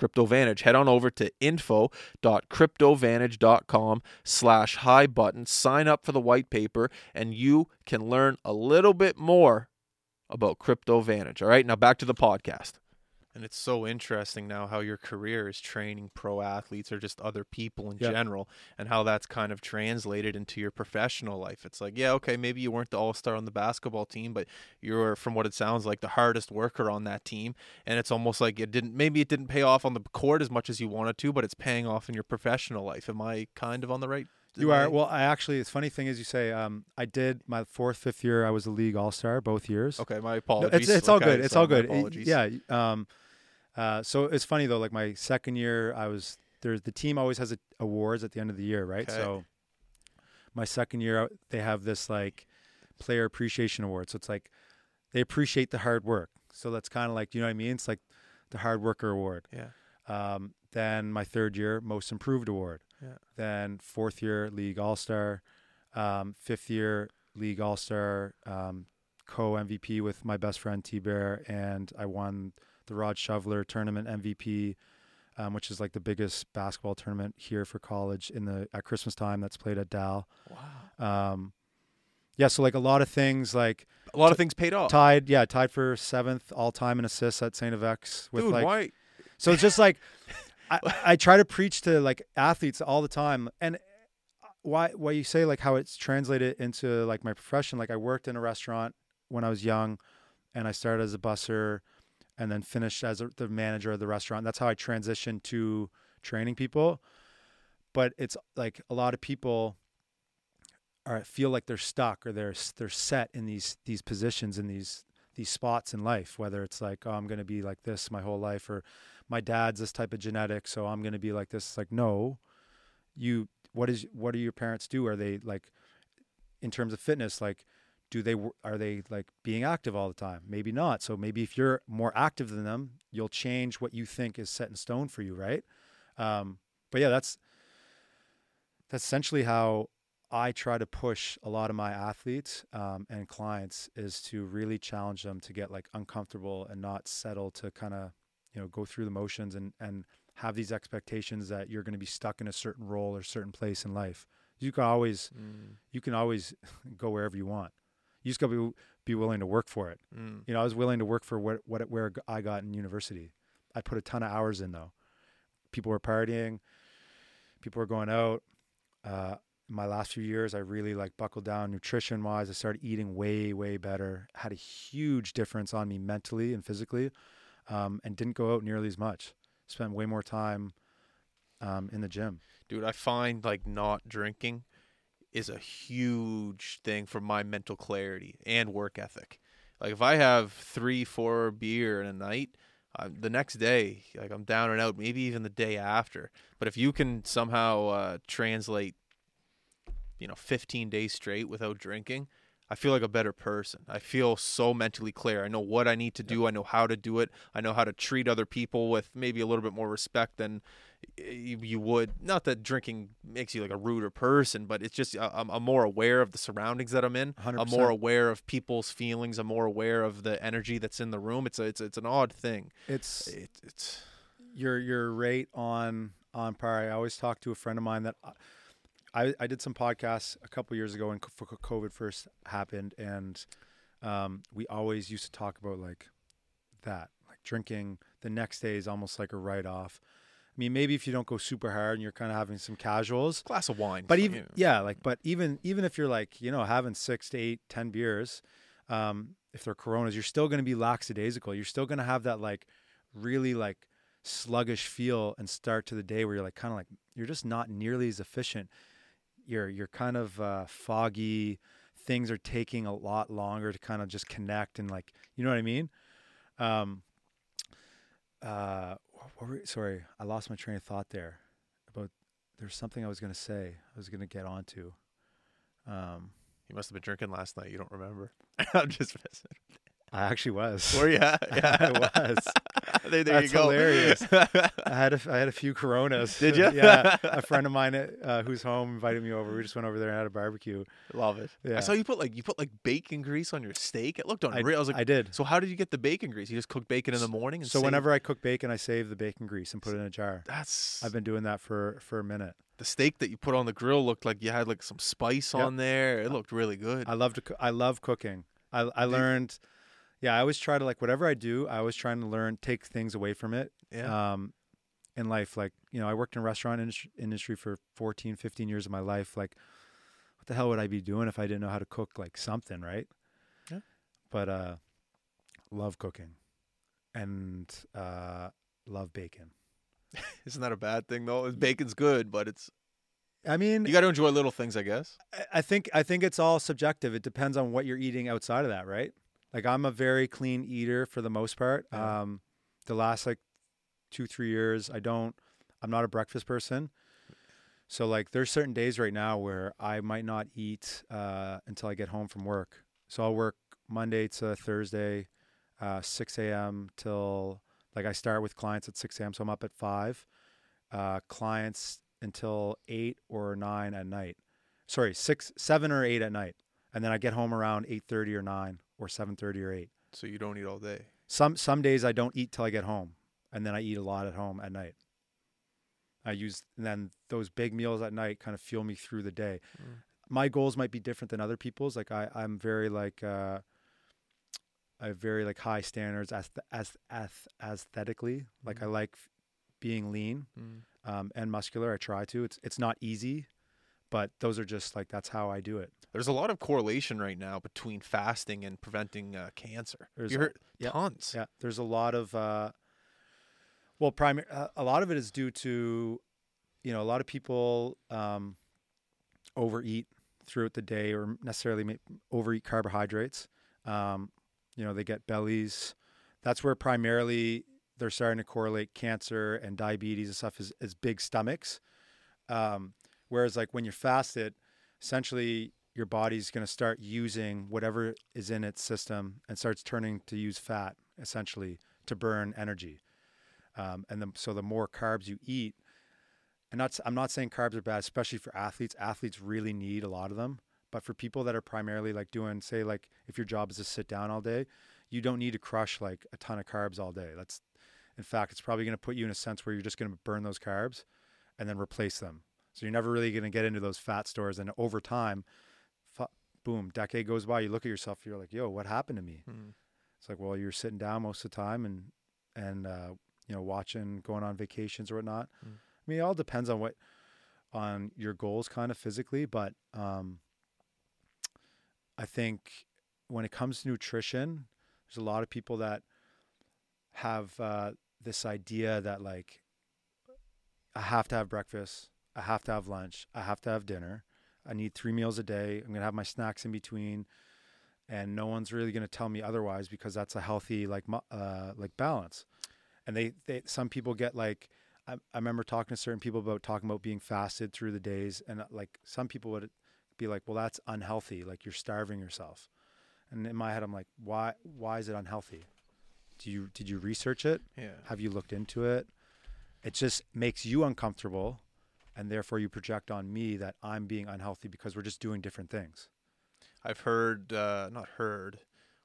CryptoVantage. Head on over to info.cryptovantage.com slash high button. Sign up for the white paper and you can learn a little bit more about CryptoVantage. All right, now back to the podcast. And it's so interesting now how your career is training pro athletes or just other people in Yeah. general and how that's kind of translated into your professional life. It's like, yeah, okay, maybe you weren't the all star on the basketball team, but you're, from what it sounds like, the hardest worker on that team. And it's almost like it didn't, maybe it didn't pay off on the court as much as you wanted to, but it's paying off in your professional life. Am I kind of on the right? You I- are well. I actually, it's funny thing is you say um, I did my fourth, fifth year. I was a league all star both years. Okay, my No, apologies. it's it's all good. It's all good. Yeah. Um, uh, so it's funny though. Like my second year, I was there's the team always has a, awards at the end of the year, right? Okay. So my second year, they have this like player appreciation award. So it's like they appreciate the hard work. So that's kind of like you know what I mean. It's like the hard worker award. Yeah. Um, then my third year, most improved award. Yeah. Then fourth year, league all star. Um, fifth year, league all star. Um, co MVP with my best friend T Bear, and I won the Rod Shoveler tournament MVP, um, which is like the biggest basketball tournament here for college in the at Christmas time. That's played at Dal. Wow. Um, yeah, so like a lot of things like A lot of things paid off. tied, yeah, tied for seventh all time in assists at Saint FX with Dude, like why? so it's just like I, I try to preach to like athletes all the time, and why why you say like how it's translated into like my profession. Like I worked in a restaurant when I was young, and I started as a busser, and then finished as a, the manager of the restaurant. That's how I transitioned to training people. But it's like a lot of people are feel like they're stuck or they're they're set in these these positions in these these spots in life. Whether it's like oh I'm going to be like this my whole life or my dad's this type of genetic, so I'm going to be like this. It's like, no, you, what is, what do your parents do? Are they like, in terms of fitness, like, do they, are they like being active all the time? Maybe not. So maybe if you're more active than them, you'll change what you think is set in stone for you. Right. Um, but yeah, that's, that's essentially how I try to push a lot of my athletes um, and clients is to really challenge them to get like uncomfortable and not settle to kind of you know go through the motions and and have these expectations that you're going to be stuck in a certain role or certain place in life you can always Mm, you can always go wherever you want you just got to be, be willing to work for it. Mm. you know i was willing to work for what what where i got in university. I put a ton of hours in though. People were partying. People were going out. Uh my last few years i really like buckled down nutrition wise i started eating way way better. Had a huge difference on me mentally and physically um, and didn't go out nearly as much. Spent way more time um, in the gym. Dude i find like not drinking is a huge thing for my mental clarity and work ethic. Like if I have three, four beer in a night, uh, the next day, like I'm down and out. Maybe even the day after. But if you can somehow uh, translate, you know, 15 days straight without drinking, I feel like a better person. I feel so mentally clear. I know what I need to do. I know how to do it. I know how to treat other people with maybe a little bit more respect than you, would. Not that drinking makes you like a ruder person, but it's just uh, I'm, I'm more aware of the surroundings that I'm in. i am more aware of people's feelings. I'm more aware of the energy that's in the room. It's a, it's it's an odd thing. It's It, it's you're you're right on on par. I always talk to a friend of mine that I I did some podcasts a couple years ago when co- co- COVID first happened, and um, we always used to talk about like that, like drinking the next day is almost like a write off. I mean, maybe if you don't go super hard and you're kind of having some casuals, glass of wine. but even you yeah, like but even even if you're like you know having six to eight, ten beers, um, if they're Coronas, you're still going to be lackadaisical. You're still going to have that like really like sluggish feel and start to the day where you're like kind of like you're just not nearly as efficient. You're you're kind of uh, foggy. Things are taking a lot longer to kind of just connect and like you know what I mean. Um, uh, were, sorry, I lost my train of thought there. About there's something I was gonna say. I was gonna get onto. Um, you must have been drinking last night. You don't remember. I'm just messing. I actually was. Were you? Yeah, I was. there, there That's you go. hilarious. I had a, I had a few Coronas. Did you? yeah. A friend of mine uh, who's home invited me over. We just went over there and had a barbecue. Love it. Yeah. I saw you put like you put like bacon grease on your steak. It looked I, unreal. I, was like, I did. so how did you get the bacon grease? You just cook bacon in the morning. And So whenever I cook bacon, I save the bacon grease and put it in a jar. that's I've been doing that for for a minute. the steak that you put on the grill looked like you had like some spice Yep. on there. It looked really good. I love to. coo- I love cooking. I I learned. Yeah, I always try to like whatever I do. I always trying to learn, take things away from it. yeah. um, in life. Like, you know, I worked in restaurant industry, industry for 14, 15 years of my life. Like, what the hell would I be doing if I didn't know how to cook like something, right? Yeah. But uh, love cooking and uh, love bacon. Isn't that a bad thing though? Bacon's good, but it's I mean, you got to enjoy little things, I guess. I- I think I think it's all subjective. It depends on what you're eating outside of that, right? Like I'm a very clean eater for the most part. Yeah. Um, the last like two three years, I don't. I'm not a breakfast person. So like, there's certain days right now where I might not eat uh, until I get home from work. So I'll work Monday to Thursday, uh, 6 a.m. till like I start with clients at 6 a.m. So I'm up at five. Uh, clients until eight or nine at night. Sorry, six, seven or eight at night, and then I get home around eight thirty or nine or seven thirty or eight. So you don't eat all day. Some some days I don't eat till I get home, and then I eat a lot at home at night. I use and then those big meals at night kind of fuel me through the day. Mm. My goals might be different than other people's. Like I I'm very like uh, I have very like high standards as as as aesthetically. Like I Mhm. like being lean Mm. um, and muscular. I try to. It's it's not easy, but those are just like that's how I do it. There's a lot of correlation right now between fasting and preventing uh, cancer. There's you a- heard tons. Yeah, there's a lot of uh, well, primary. Uh, a lot of it is due to, you know, a lot of people um, overeat throughout the day, or necessarily overeat carbohydrates. Um, you know, they get bellies. That's where primarily they're starting to correlate cancer and diabetes and stuff is, is big stomachs. Um, whereas like when you're fasted, essentially your body's going to start using whatever is in its system and starts turning to use fat essentially to burn energy. Um, and the, so the more carbs you eat, and not, I'm not saying carbs are bad, especially for athletes. Athletes really need a lot of them. But for people that are primarily like doing, say, like if your job is to sit down all day, you don't need to crush like a ton of carbs all day. That's, in fact, it's probably going to put you in a sense where you're just going to burn those carbs and then replace them. So you're never really going to get into those fat stores. And over time, boom, decade goes by. You look at yourself, you're like, yo, what happened to me? Mm. It's like, well, you're sitting down most of the time and and uh, you know watching, going on vacations or whatnot. Mm. I mean, it all depends on what on your goals, kind of physically. But um, I think when it comes to nutrition, there's a lot of people that have uh, this idea that like I have to have breakfast, I have to have lunch, I have to have dinner, I need three meals a day. I'm gonna have my snacks in between, and no one's really gonna tell me otherwise because that's a healthy like uh, like balance. And they, they some people get like I, I remember talking to certain people about talking about being fasted through the days, and uh, like some people would be like, well, that's unhealthy. Like you're starving yourself. And in my head, I'm like, why? Why is it unhealthy? Do you did you research it? Yeah. Have you looked into it? It just makes you uncomfortable, and therefore you project on me that I'm being unhealthy because we're just doing different things. I've heard, uh, not heard,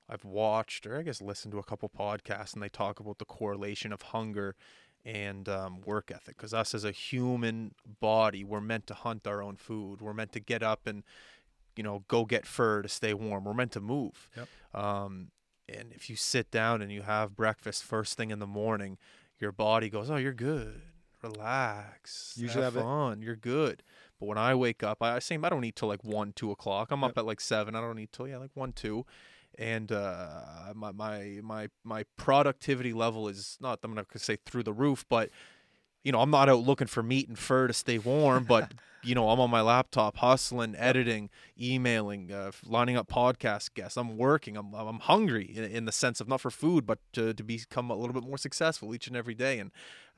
I've watched, or I guess listened to a couple podcasts, and they talk about the correlation of hunger and um, work ethic. Because us as a human body, we're meant to hunt our own food. We're meant to get up and, you know, go get fur to stay warm. We're meant to move. Yep. Um, and if you sit down and you have breakfast first thing in the morning, your body goes, "Oh, you're good. Relax. Usually have have it- fun. You're good." But when I wake up, I, I same. I don't eat till like one, two o'clock. I'm up at like seven. I don't eat till yeah, like one, two, and uh, my my my my productivity level is not. I'm not gonna say through the roof, but you know, I'm not out looking for meat and fur to stay warm, but you know, I'm on my laptop hustling, editing, emailing, uh, lining up podcast guests. I'm working. I'm I'm hungry in, in the sense of not for food, but to to become a little bit more successful each and every day. And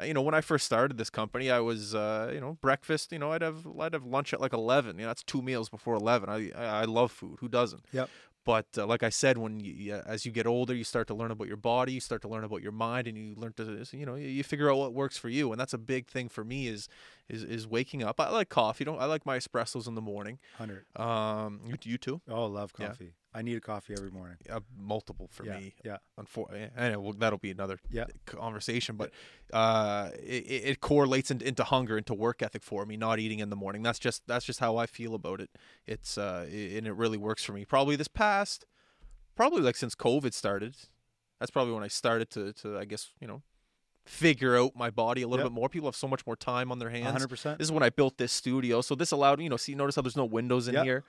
you know, when I first started this company, I was uh, you know breakfast. You know, I'd have I'd have lunch at like eleven. You know, that's two meals before eleven. I I, love food. Who doesn't? Yep. But uh, like I said, when you, as you get older, you start to learn about your body, you start to learn about your mind, and you learn to you know you figure out what works for you. And that's a big thing for me is is is waking up. I like coffee. Don't I like my espressos in the morning? Hundred. Um, you, you too? Oh, love Yeah. coffee. I need a coffee every morning. Uh, multiple for yeah, me. Yeah. Unfor- I know well, that'll be another Yeah. conversation, but uh, it, it correlates into, into hunger, into work ethic for me. Not eating in the morning. That's just that's just how I feel about it. It's uh, i- and it really works for me. Probably this past, probably like since COVID started. That's probably when I started to to I guess you know figure out my body a little Yep. bit more. People have so much more time on their hands. hundred percent. This is when I built this studio. So this allowed, you know, see, notice how there's no windows in Yep. here.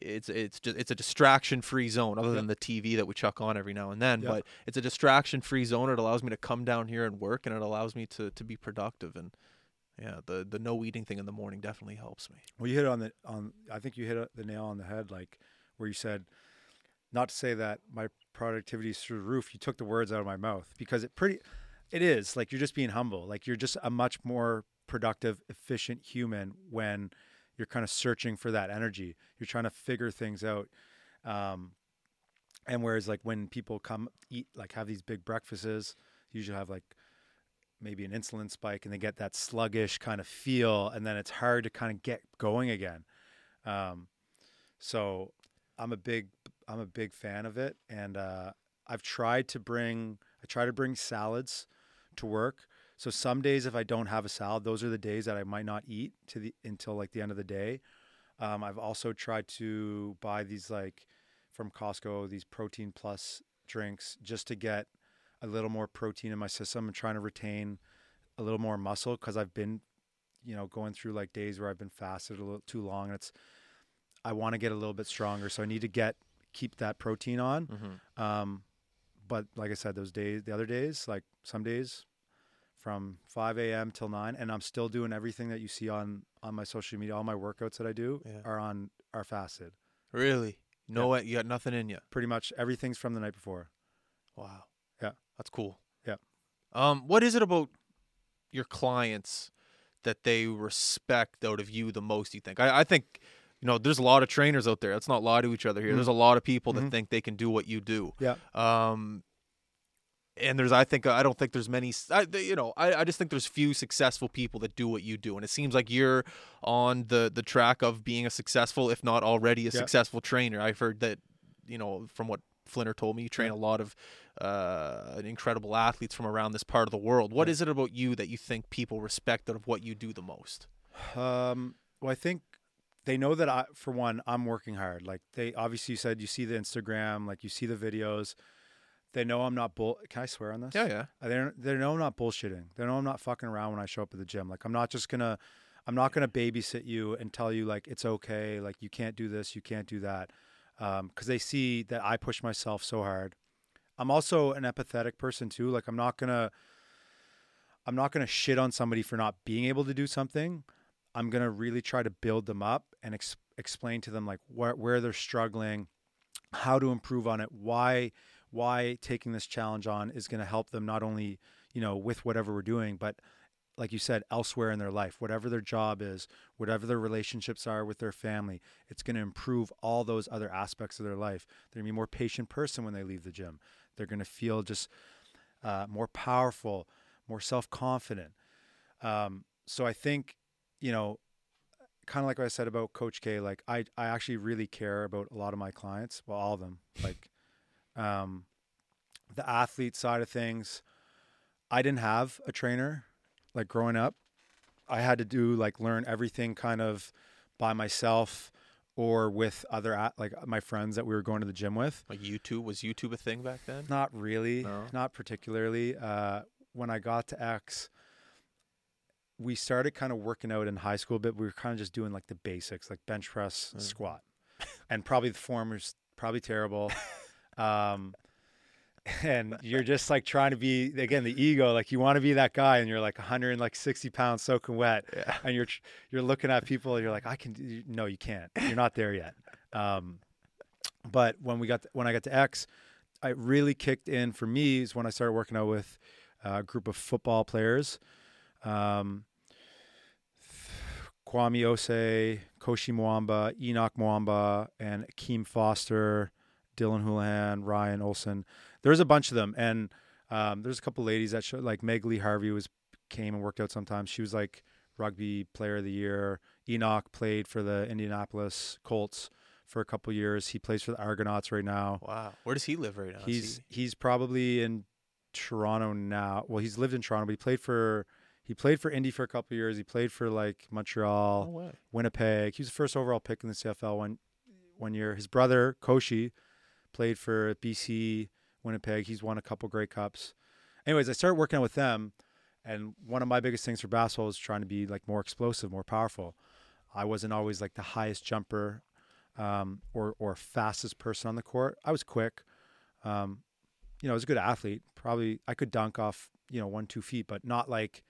It's it's just it's a distraction free zone, other than the TV that we chuck on every now and then. Yep. But it's a distraction free zone. It allows me to come down here and work, and it allows me to to be productive. And yeah, the the no eating thing in the morning definitely helps me. Well, you hit on the on. I think you hit the nail on the head, like where you said, not to say that my productivity is through the roof. You took the words out of my mouth because it pretty, it is like you're just being humble. Like you're just a much more productive, efficient human when you're kind of searching for that energy. You're trying to figure things out. Um, and whereas like when people come eat, like have these big breakfasts, usually have like maybe an insulin spike and they get that sluggish kind of feel and then it's hard to kind of get going again um, so i'm a big i'm a big fan of it and uh, i've tried to bring i try to bring salads to work so some days if i don't have a salad those are the days that i might not eat to the until like the end of the day um, i've also tried to buy these like from costco these protein plus drinks just to get a little more protein in my system and trying to retain a little more muscle because I've been, you know, going through like days where I've been fasted a little too long. And it's, I want to get a little bit stronger. So I need to get, keep that protein on. Mm-hmm. Um, but like I said, those days, the other days, like some days from 5 a.m. till 9, and I'm still doing everything that you see on, on my social media. All my workouts that I do Yeah. are on, are fasted. Really? No, you got nothing in you. Pretty much everything's from the night before. Wow. Yeah. That's cool. Yeah. Um, what is it about your clients that they respect out of you the most, you think? I, I think, you know, there's a lot of trainers out there. Let's not lie to each other here. Mhm. There's a lot of people that Mhm. think they can do what you do. Yeah. Um, and there's, I think, I don't think there's many, I, you know, I, I just think there's few successful people that do what you do. And it seems like you're on the, the track of being a successful, if not already a Yeah. successful trainer. I've heard that, you know, from what Flinner told me, you train Yeah. a lot of uh, incredible athletes from around this part of the world. What Yeah. is it about you that you think people respect out of what you do the most? Um, well, I think they know that I, for one, I'm working hard. Like they obviously you said, you see the Instagram, like you see the videos. They know I'm not bull. Can I swear on this? Yeah, yeah. They they know I'm not bullshitting. They know I'm not fucking around when I show up at the gym. Like I'm not just gonna, I'm not gonna babysit you and tell you like it's okay. Like you can't do this, you can't do that, um, because they see that I push myself so hard. I'm also an empathetic person too. Like I'm not gonna, I'm not gonna shit on somebody for not being able to do something. I'm gonna really try to build them up and ex- explain to them like where where they're struggling, how to improve on it, why why taking this challenge on is going to help them not only you know with whatever we're doing, but like you said, elsewhere in their life, whatever their job is, whatever their relationships are with their family, it's going to improve all those other aspects of their life. They're going to be a more patient person when they leave the gym. They're going to feel just uh, more powerful, more self confident. Um, so I think, you know, kind of like what I said about Coach K, like I, I actually really care about a lot of my clients, well, all of them. Like um, the athlete side of things, I didn't have a trainer like growing up. I had to do like learn everything kind of by myself or with other like my friends that we were going to the gym with. Like YouTube was YouTube a thing back then? Not really, No? not particularly. Uh, when I got to X, we started kind of working out in high school, but we were kind of just doing like the basics, like bench press, Mm. squat, and probably the form was probably terrible. um, and you're just like trying to be again the ego, like you want to be that guy, and you're like 160 pounds soaking wet, Yeah. and you're you're looking at people, and you're like, I can. do No, you can't. You're not there yet. Um, but when we got when I got to X, it really kicked in for me is when I started working out with a group of football players. Um, Kwame Ose, Koshi Mwamba, Enoch Mwamba, and Akeem Foster, Dylan Houlihan, Ryan Olson. There's a bunch of them, and um, there's a couple ladies that showed, like Meg Lee Harvey was came and worked out sometimes. She was like rugby player of the year. Enoch played for the Indianapolis Colts for a couple years. He plays for the Argonauts right now. Wow. Where does he live right now? He's he- he's probably in Toronto now. Well, he's lived in Toronto, but he played for he played for Indy for a couple years. He played for like Montreal, no. Winnipeg. He was the first overall pick in the CFL one one year. His brother Koshi played for BC, Winnipeg. He's won a couple Grey Cups. Anyways, I started working with them, and one of my biggest things for basketball was trying to be like more explosive, more powerful. I wasn't always like the highest jumper um, or or fastest person on the court. I was quick. Um, you know, I was a good athlete. Probably I could dunk off you know one two feet, but not like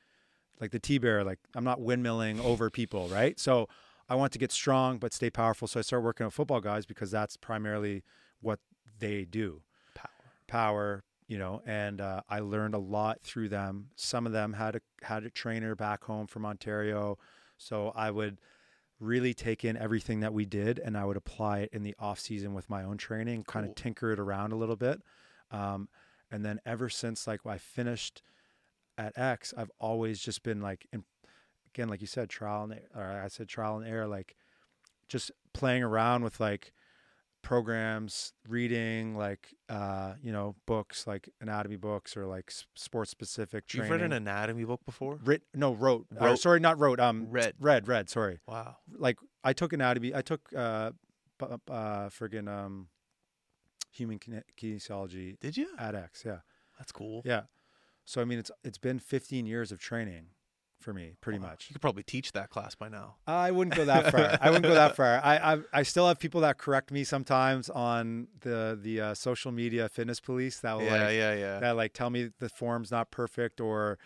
like the T bear. Like I'm not windmilling over people, right? So I want to get strong but stay powerful. So I started working with football guys because that's primarily what they do. Power. Power, you know, and uh, I learned a lot through them. Some of them had a had a trainer back home from Ontario, so I would really take in everything that we did and I would apply it in the off season with my own training, kind Cool. of tinker it around a little bit. Um, and then ever since like I finished at X, I've always just been like, in, again, like you said, trial and or I said trial and error, like just playing around with like programs, reading like uh, you know books like anatomy books or like sports specific You've read an anatomy book before? Writ, no, wrote. Uh, sorry, not wrote. Um, Read. read, read. Sorry. Wow. Like I took anatomy. I took uh, bu- uh, friggin' um, human kine- kinesiology Did you? at X. Yeah, That's cool. yeah. So I mean, it's it's been 15 years of training for me, pretty Wow. much. You could probably teach that class by now. I wouldn't go that far. I wouldn't go that far. I, I I still have people that correct me sometimes on the the uh, social media fitness police that will yeah, like yeah, yeah. that like tell me the form's not perfect or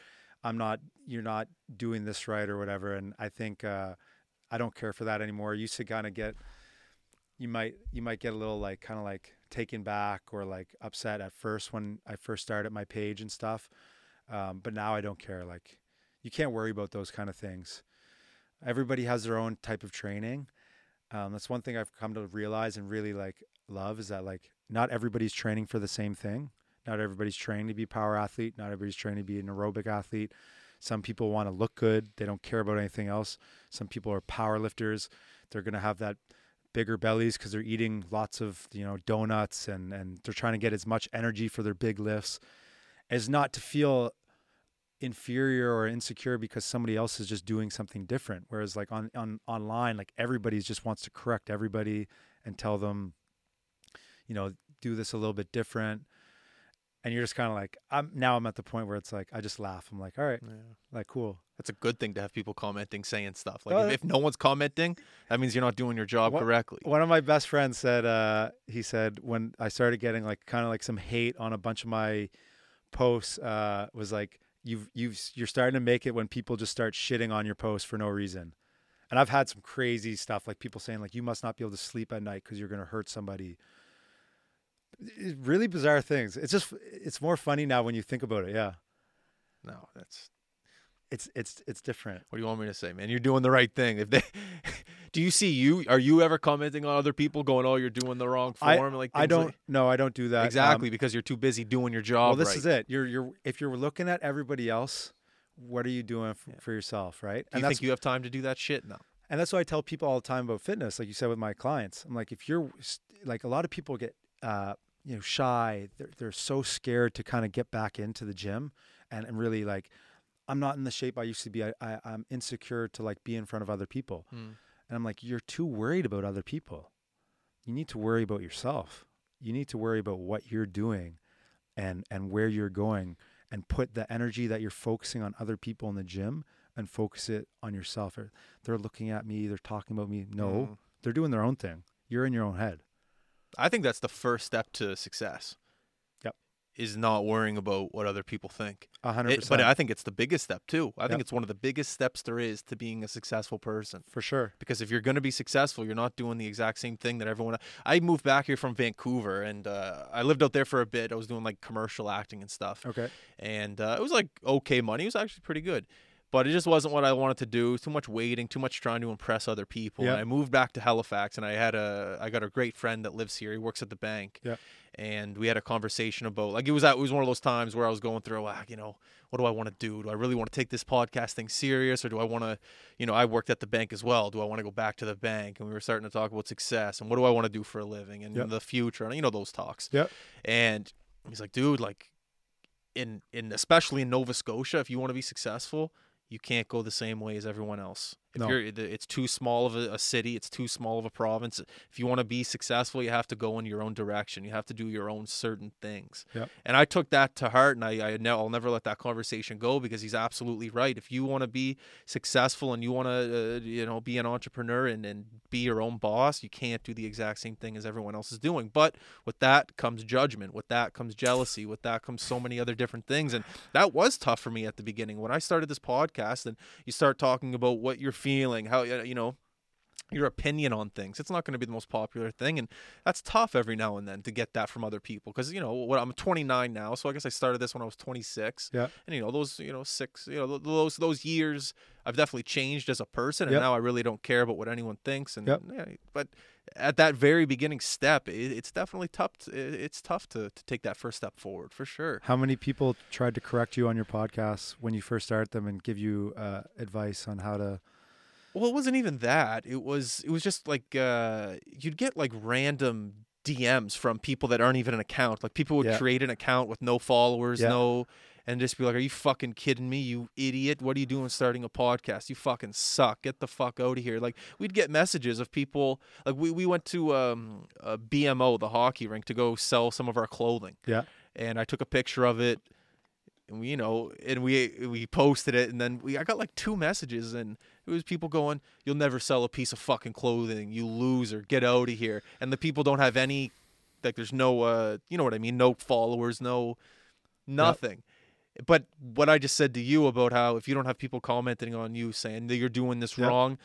I'm not you're not doing this right or whatever. And I think uh, I don't care for that anymore. I used to kind of get you might you might get a little like kind of like taken back or like upset at first when I first started my page and stuff. Um, but now I don't care. Like you can't worry about those kind of things. Everybody has their own type of training. Um, that's one thing I've come to realize and really like love is that like not everybody's training for the same thing. Not everybody's trained to be power athlete. Not everybody's trained to be an aerobic athlete. Some people want to look good. They don't care about anything else. Some people are power lifters. They're going to have that bigger bellies because they're eating lots of, you know, donuts and, and they're trying to get as much energy for their big lifts as not to feel inferior or insecure because somebody else is just doing something different. Whereas like on, on online, like everybody just wants to correct everybody and tell them, you know, do this a little bit different. And you're just kind of like, I'm now I'm at the point where it's like, I just laugh. I'm like, all right, Yeah. like, cool. That's a good thing to have people commenting, saying stuff. Like Uh, if, if no one's commenting, that means you're not doing your job What- correctly. One of my best friends said, uh, he said when I started getting like kind of like some hate on a bunch of my posts, uh, was like, you've, you've, you're starting to make it when people just start shitting on your post for no reason. And I've had some crazy stuff like people saying like you must not be able to sleep at night because you're going to hurt somebody. It- really bizarre things. It's just it's more funny now when you think about it. Yeah, No, that's it's it's it's different. what do you want me to say, man? You're doing the right thing. If they do you see you are you ever commenting on other people going, Oh, you're doing the wrong I- form? like I don't. like- no, I don't do that Um, exactly because you're too busy doing your job. well, this right. is it. You're you're if you're looking at everybody else, what are you doing f- Yeah. for yourself, right? Do and you that's think you have time to do that shit? No. And that's why I tell people all the time about fitness. Like you said with my clients, I'm like, if you're like a lot of people get, uh, you know, shy. They're they're so scared to kind of get back into the gym, and, and really like, I'm not in the shape I used to be. I, I I'm insecure to like be in front of other people, Hmm. And I'm like, you're too worried about other people. You need to worry about yourself. You need to worry about what you're doing, and and where you're going, and put the energy that you're focusing on other people in the gym and focus it on yourself. They're looking at me, they're talking about me. No, Mm. they're doing their own thing. You're in your own head. I think that's the first step to success. Yep. Is not worrying about what other people think. A hundred It- percent. but I think it's the biggest step too. I think it's one of the biggest steps there is to being a successful person. for sure. Because if you're going to be successful, you're not doing the exact same thing that everyone. I moved back here from Vancouver, and uh, I lived out there for a bit. I was doing like commercial acting and stuff, Okay. and uh, it was like okay money. It was actually pretty good, but it just wasn't what I wanted to do. Too much waiting, too much trying to impress other people. And I moved back to Halifax, and I had a I got a great friend that lives here. He works at the bank. Yeah. And we had a conversation about like it was that it was one of those times where I was going through ah, you know what do I want to do? Do I really want to take this podcast thing serious, or do I want to, you know, I worked at the bank as well. Do I want to go back to the bank? And we were starting to talk about success and what do I want to do for a living and Yep. the future, and you know those talks. Yeah. And he's like, dude, like, in in especially in Nova Scotia, if you want to be successful, you can't go the same way as everyone else. If No. you're, it's too small of a, a city, it's too small of a province. If you want to be successful, you have to go in your own direction. You have to do your own certain things. Yep. And I took that to heart, and I, I know I'll never let that conversation go because he's absolutely right. If you want to be successful and you want to, uh, you know, be an entrepreneur and, and be your own boss, you can't do the exact same thing as everyone else is doing. But with that comes judgment. With that comes jealousy. With that comes so many other different things. And that was tough for me at the beginning when I started this podcast. And you start talking about what you're feeling, how uh, you know your opinion on things. It's not going to be the most popular thing, and that's tough every now and then to get that from other people. Because you know, what I'm 29 now, so I guess I started this when I was 26. Yeah. And you know, those you know six, you know, those those years, I've definitely changed as a person, and Yep. now I really don't care about what anyone thinks. And Yep. yeah, but at that very beginning step, it, it's definitely tough. To, it- it's tough to to take that first step forward for sure. How many people tried to correct you on your podcasts when you first started them and give you uh, advice on how to? Well, it wasn't even that. It was it was just like uh you'd get like random DMs from people that aren't even an account. Like people would Yeah. create an account with no followers, Yeah. no and just be like, "Are you fucking kidding me, you idiot? What are you doing starting a podcast? You fucking suck. Get the fuck out of here." Like we'd get messages of people like we we went to um a BMO, the hockey rink to go sell some of our clothing. Yeah. And I took a picture of it and we, you know, and we we posted it, and then we I got like two messages, and it was people going, "You'll never sell a piece of fucking clothing, you loser, get out of here." And the people don't have any, like, there's no, uh, you know what I mean, no followers, no, nothing. But what I just said to you about how if you don't have people commenting on you saying that you're doing this Yep. wrong,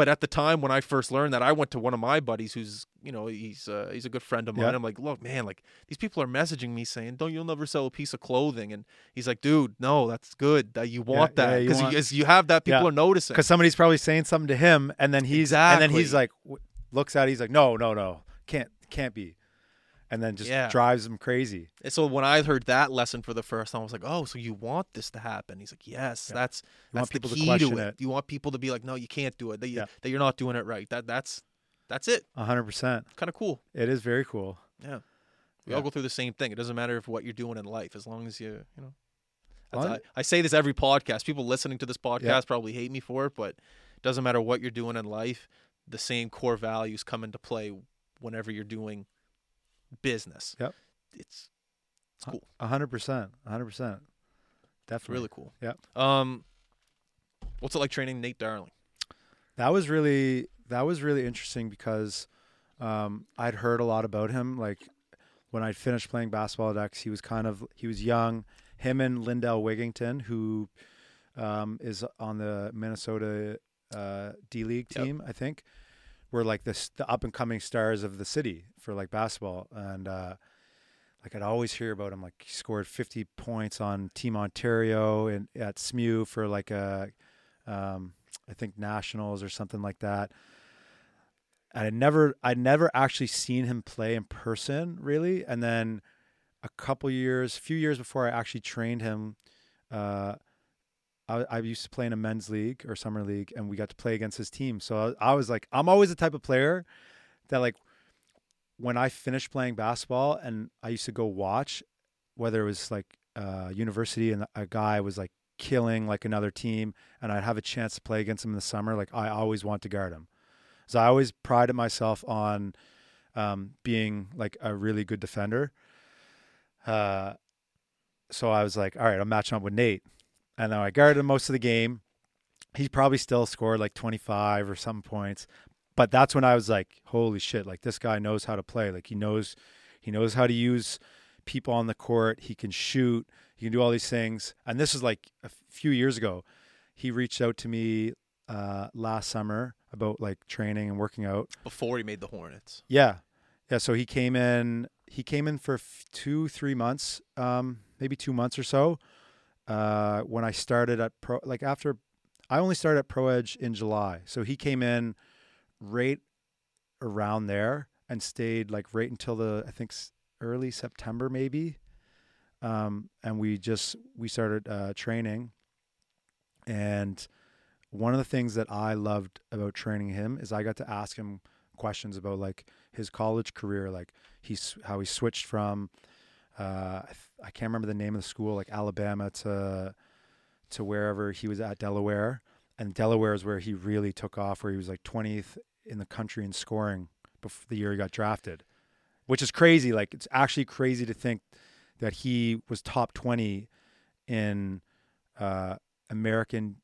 but at the time when I first learned that, I went to one of my buddies who's, you know, he's uh, he's a good friend of mine. Yeah. I'm like, look, man, like these people are messaging me saying, "Don't you'll never sell a piece of clothing?" And he's like, dude, no, that's good. That you want yeah, that because want- you, as you have that, people Yeah. are noticing. Because somebody's probably saying something to him, and then he's at and then he's like w- looks at it, he's like, no, no, no, can't can't be, and then just Yeah. drives him crazy. And so when I heard that lesson for the first time, I was like, "Oh, so you want this to happen?" He's like, "Yes, Yeah. that's You that's want the people to key to, question it. it. You want people to be like, "No, you can't do it. That, you, Yeah. that you're not doing it right." That that's that's it. A hundred percent. Kind of cool. It is very cool. Yeah. We all go through the same thing. It doesn't matter if what you're doing in life, as long as you, you know. I, I say this every podcast. People listening to this podcast probably hate me for it, but it doesn't matter what you're doing in life. The same core values come into play whenever you're doing business. Yep. It's it's cool. A hundred percent. A hundred percent. Definitely. really cool. Yeah. Um, what's it like training Nate Darling? That was really that was really interesting because um, I'd heard a lot about him. Like when I'd finished playing basketball at X, he was kind of he was young. Him and Lindell Wigginton, who um, is on the Minnesota uh, D League Yep. team, I think, were like the the up and coming stars of the city for like basketball, and uh, like I'd always hear about him. Like he scored 50 points on Team Ontario and at SMU for like a, um, I think nationals or something like that. And I never, I'd never actually seen him play in person really. And then a couple years, a few years before I actually trained him, uh, I, I used to play in a men's league or summer league, and we got to play against his team. So I, I was like, I'm always the type of player that like when I finished playing basketball and I used to go watch, whether it was like uh, university and a guy was like killing like another team, and I'd have a chance to play against him in the summer, like I always want to guard him. So I always prided myself on um, being like a really good defender. Uh, so I was like, all right, I'm matching up with Nate, and then I guarded him most of the game. He probably still scored like 25 or some points, but that's when I was like, holy shit, like this guy knows how to play. Like he knows he knows how to use people on the court. He can shoot. He can do all these things. And this is like a few years ago. He reached out to me uh, last summer about like training and working out. Before he made the Hornets. Yeah, yeah. So he came in. He came in for f- two, three months, um, maybe two months or so. Uh, when I started at pro, like after, I only started at Pro Edge in July. So he came in right around there and stayed like right until the I think early September maybe. Um, and we just we started uh, training, and one of the things that I loved about training him is I got to ask him questions about like his college career, like he's how he switched from uh, I, th- I can't remember the name of the school, like Alabama to to wherever he was at Delaware, and Delaware is where he really took off, where he was like 20th in the country in scoring before the year he got drafted, which is crazy. Like it's actually crazy to think that he was top 20 in uh, American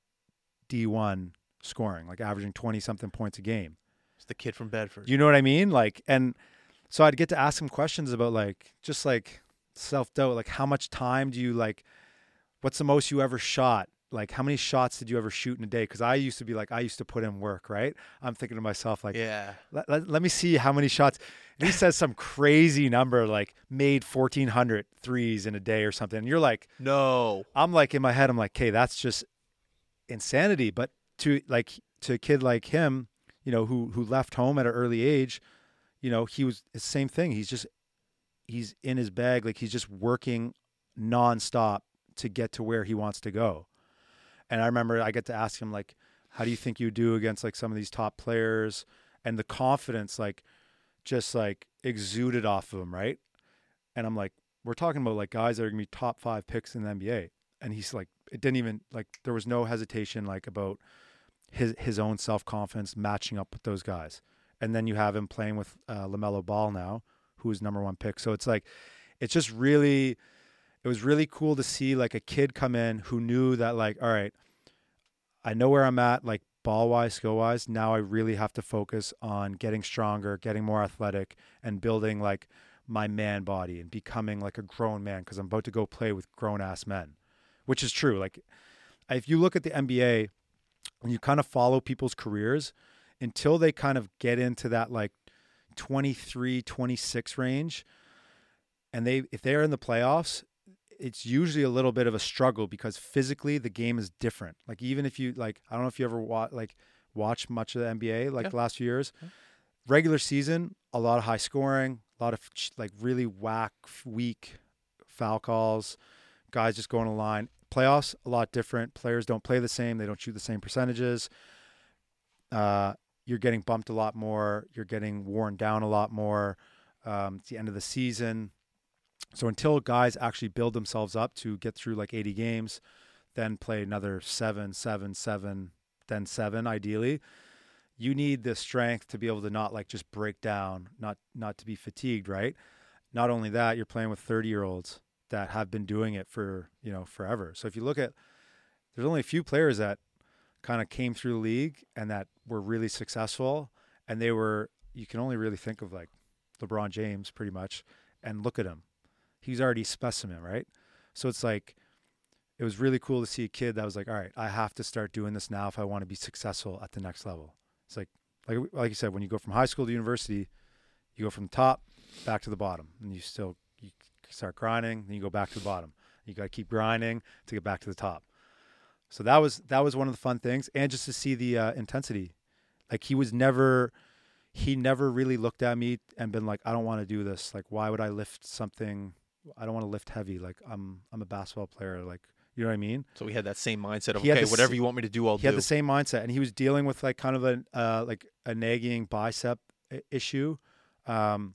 D1 scoring, like averaging 20 something points a game. It's the kid from Bedford. You know what I mean? Like, and so I'd get to ask him questions about like, just like self doubt, like how much time do you like, what's the most you ever shot? Like, how many shots did you ever shoot in a day? Because I used to be like, I used to put in work, right? I'm thinking to myself, like, yeah. let, let, let me see how many shots. And he says some crazy number, like made 1,400 threes in a day or something. And you're like, No. I'm like in my head, I'm like, okay, that's just insanity. But to like to a kid like him, you know, who who left home at an early age, you know, he was the same thing. He's just he's in his bag, like he's just working nonstop to get to where he wants to go. And I remember I get to ask him like, how do you think you do against like some of these top players? And the confidence like just like exuded off of him, right? And I'm like, we're talking about like guys that are gonna be top five picks in the NBA. And he's like, it didn't even like there was no hesitation like about his his own self confidence matching up with those guys. And then you have him playing with uh, Lamelo Ball now, who is number one pick. So it's like, it's just really, it was really cool to see like a kid come in who knew that like, all right, I know where I'm at, like ball wise, skill wise. Now I really have to focus on getting stronger, getting more athletic, and building like my man body and becoming like a grown man because I'm about to go play with grown ass men, which is true. Like, if you look at the NBA and you kind of follow people's careers until they kind of get into that like 23, 26 range, and they if they're in the playoffs, it's usually a little bit of a struggle because physically the game is different. Like even if you like, I don't know if you ever watch like watch much of the NBA like Yeah. the last few years. Yeah. Regular season, a lot of high scoring, a lot of like really whack, weak foul calls, guys just going to line. Playoffs, a lot different. Players don't play the same. They don't shoot the same percentages. Uh, you're getting bumped a lot more. You're getting worn down a lot more. Um, it's the end of the season. So until guys actually build themselves up to get through like 80 games, then play another seven, seven, seven, then seven, ideally, you need the strength to be able to not like just break down, not not to be fatigued, right? Not only that, you're playing with 30 year olds that have been doing it for you know forever. So if you look at, there's only a few players that kind of came through the league and that were really successful, and they were you can only really think of like LeBron James pretty much, and look at him he's already specimen, right? So it's like it was really cool to see a kid that was like, all right, I have to start doing this now if I want to be successful at the next level. It's like, like, like you said, when you go from high school to university, you go from the top back to the bottom, and you still you start grinding, then you go back to the bottom. You got to keep grinding to get back to the top. So that was that was one of the fun things, and just to see the uh, intensity. Like he was never, he never really looked at me and been like, I don't want to do this. Like, why would I lift something? I don't want to lift heavy. Like I'm I'm a basketball player. Like you know what I mean? So we had that same mindset of He okay, whatever you want me to do, I'll he do. He had the same mindset, and he was dealing with like kind of a uh, like a nagging bicep issue, um,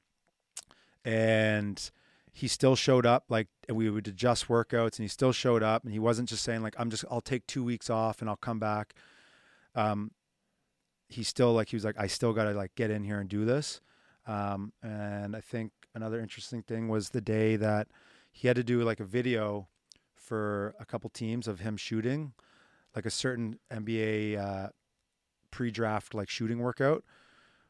and he still showed up. Like and we would adjust workouts, and he still showed up, and he wasn't just saying like I'm just I'll take two weeks off and I'll come back. Um, he still like he was like I still got to like get in here and do this. Um, and I think another interesting thing was the day that he had to do like a video for a couple teams of him shooting like a certain NBA uh, pre-draft like shooting workout.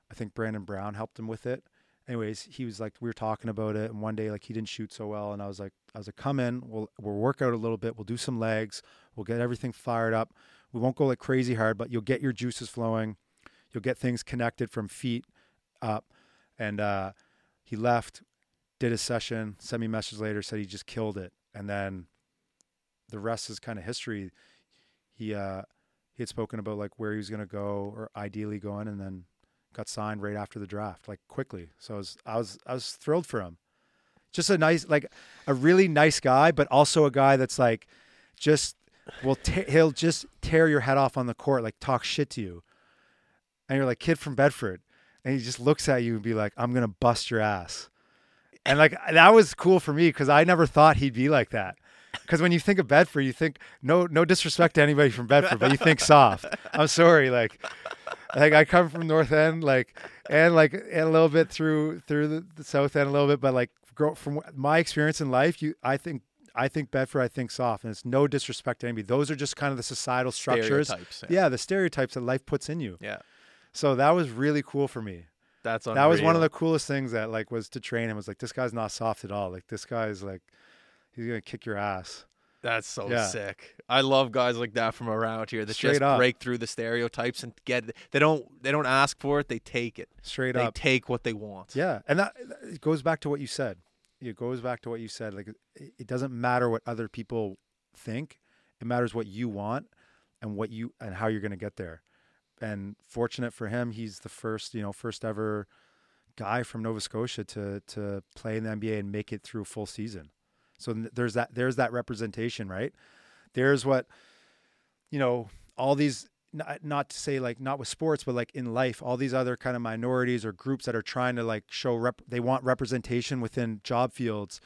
I think Brandon Brown helped him with it. Anyways, he was like we were talking about it, and one day like he didn't shoot so well, and I was like, I was like, come in, we'll we'll work out a little bit, we'll do some legs, we'll get everything fired up. We won't go like crazy hard, but you'll get your juices flowing, you'll get things connected from feet up, and uh, he left, did his session, sent me a message later, said he just killed it, and then the rest is kind of history. He uh he had spoken about like where he was to go or ideally going and then got signed right after the draft like quickly. So I was I was I was thrilled for him. Just a nice like a really nice guy but also a guy that's like just will te- he'll just tear your head off on the court like talk shit to you. And you're like kid from Bedford and he just looks at you and be like I'm going to bust your ass. And like that was cool for me because I never thought he'd be like that. Because when you think of Bedford, you think no no disrespect to anybody from Bedford, but you think soft. I'm sorry, like like I come from North End, like and like and a little bit through through the, the South End a little bit, but like grow, from my experience in life, you I think I think Bedford, I think soft, and it's no disrespect to anybody. Those are just kind of the societal structures. Stereotypes, Yeah, the stereotypes that life puts in you. yeah. So that was really cool for me. That's That was one of the coolest things that like was to train him was like this guy's not soft at all. Like this guy's like he's gonna kick your ass. That's so Yeah. sick. I love guys like that from around here that Straight just up. break through the stereotypes and get. They don't. They don't ask for it. They take it. Straight they up. They take what they want. Yeah, and that it goes back to what you said. It goes back to what you said. Like it, doesn't matter what other people think. It matters what you want and what you and how you're going to get there. And fortunate for him, he's the first, you know, first ever guy from Nova Scotia to to play in the NBA and make it through a full season. So there's that there's that representation, right? There's what you know, all these not, not to say like not with sports but like in life all these other kind of minorities or groups that are trying to like show rep they want representation within job fields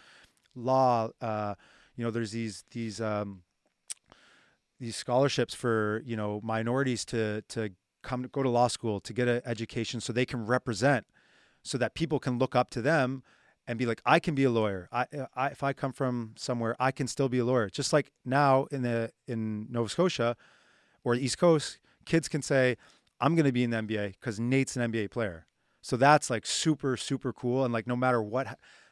law uh you know there's these these um these scholarships for you know minorities to to come go to law school to get an education so they can represent so that people can look up to them and be like I can be a lawyer I, uh, I if I come from somewhere I can still be a lawyer just like now in the in Nova Scotia or the East Coast kids can say I'm going to be in the NBA because Nate's an NBA player so that's like super super cool and like no matter what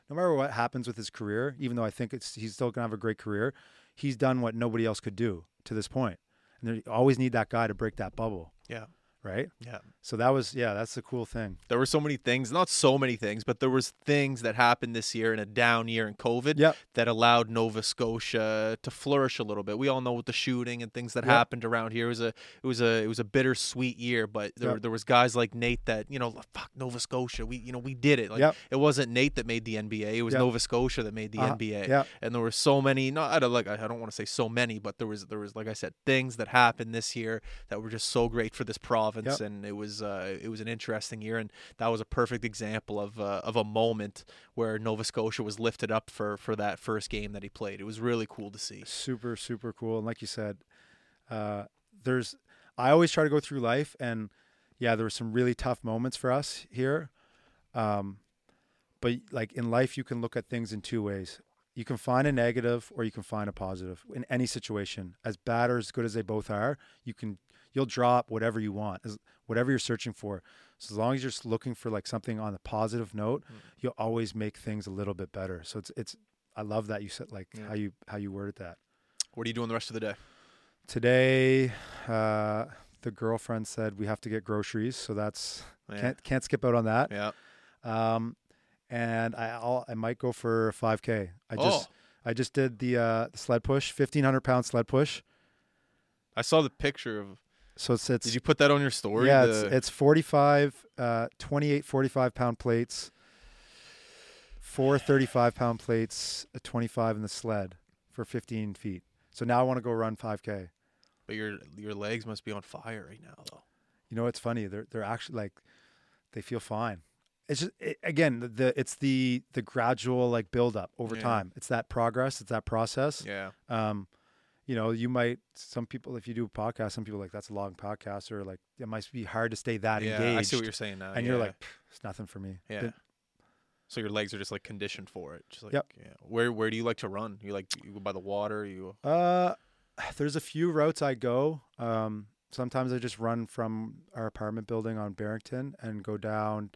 no matter what happens with his career even though I think it's he's still going to have a great career he's done what nobody else could do to this point. and there, you always need that guy to break that bubble Yeah. Right Yeah. so that was yeah that's the cool thing There were so many things, not so many things, but there was things that happened this year in a down year in COVID Yep. that allowed Nova Scotia to flourish a little bit. We all know with the shooting and things that Yep. happened around here. It was a it was a it was a bittersweet year, but there Yep. there was guys like Nate that, you know, fuck Nova Scotia. We you know, we did it. Like Yep. it wasn't Nate that made the NBA, it was Yep. Nova Scotia that made the Uh-huh. NBA. yeah and there were so many not I don't like I don't want to say so many but there was there was like I said things that happened this year that were just so great for this province Yep. and it was uh, it was an interesting year and that was a perfect example of uh, of a moment where Nova Scotia was lifted up for for that first game that he played. It was really cool to see. Super super cool and like you said uh there's i always try to go through life and yeah there were some really tough moments for us here um but like in life you can look at things in two ways. You can find a negative or you can find a positive. In any situation as bad or as good as they both are you can you'll drop whatever you want as whatever you're searching for so as long as you're looking for like something on a positive note Mm. you'll always make things a little bit better so it's it's i love that you said like Yeah. how you how you worded that What are you doing the rest of the day? Today, uh, the girlfriend said we have to get groceries, so that's Yeah. can't can't skip out on that. yeah. Um, and I I'll, I might go for 5K. I just oh, I just did the uh, the sled push, 1500 pound sled push. I saw the picture of. So it's it's Did you put that on your story? yeah, The- it's it's 45, uh, 28, 45 pound plates, four 35 pound plates, a 25 in the sled for 15 feet. So now I want to go run 5K. but your your legs must be on fire right now, though. You know, it's funny. They're they're actually like they feel fine. It's just it, again the, the it's the the gradual like build up over Yeah. time. It's that progress. It's that process. Yeah. Um, you know, you might some people if you do a podcast, some people are like that's a long podcast or like it might be hard to stay that yeah. engaged. I see what you're saying now. and you're like, it's nothing for me. yeah. So your legs are just like conditioned for it. Just like, Yep. Yeah. Where Where do you like to run? You like you go by the water? You. Uh, there's a few routes I go. Um, sometimes I just run from our apartment building on Barrington and go down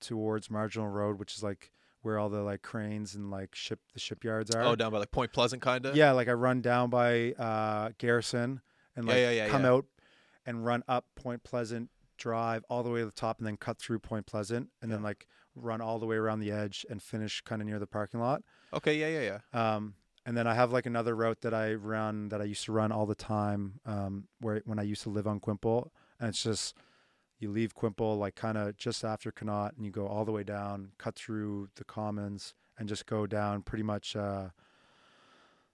towards Marginal Road, which is like where all the like cranes and like ship the shipyards are. Oh, down by like Point Pleasant, kind of. yeah, like I run down by uh, Garrison and like yeah, yeah, come yeah. out and run up Point Pleasant Drive all the way to the top and then cut through Point Pleasant and then like run all the way around the edge and finish kind of near the parking lot. Okay. Yeah. Yeah. Yeah. Um, and then I have like another route that I run that I used to run all the time. Um, where when I used to live on Quimple, and it's just you leave Quimple like kind of just after Connaught, and you go all the way down, cut through the Commons, and just go down pretty much uh,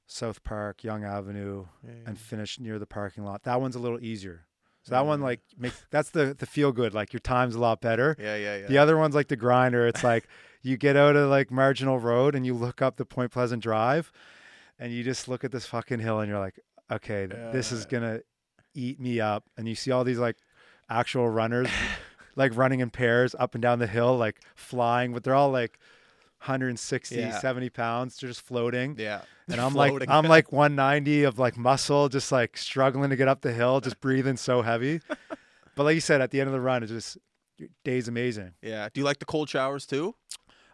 South Park, Young Avenue, yeah, and finish near the parking lot. That one's a little easier. So that one like make that's the the feel good. Like your time's a lot better. yeah. Yeah. Yeah. The other one's like the grinder. It's like you get out of like Marginal Road and you look up the Point Pleasant Drive and you just look at this fucking hill and you're like, okay, th- this is going to eat me up. And you see all these like actual runners like running in pairs up and down the hill, like flying, but they're all like 160, Yeah. 70 pounds. They're just floating. Yeah. And I'm like, I'm like 190 of like muscle, just like struggling to get up the hill, just breathing so heavy. But like you said, at the end of the run, it's just your day's amazing. Yeah. Do you like the cold showers too?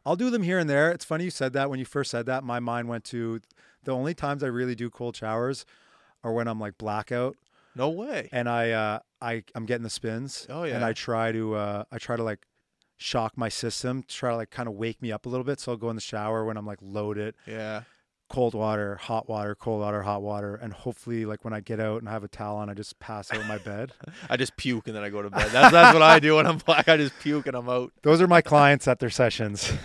I'll do them here and there. It's funny you said that. When you first said that, my mind went to the only times I really do cold showers are when I'm like blackout No way. and I uh I I'm getting the spins. Oh, yeah. And. I try to uh I try to like shock my system, try to like kind of wake me up a little bit. So I'll go in the shower when I'm like loaded, Yeah. cold water, hot water, cold water, hot water, and hopefully like when I get out and I have a towel on, I just pass out in my bed. I just puke and then I go to bed. That's that's what I do when I'm black. I just puke and I'm out. Those are my clients at their sessions.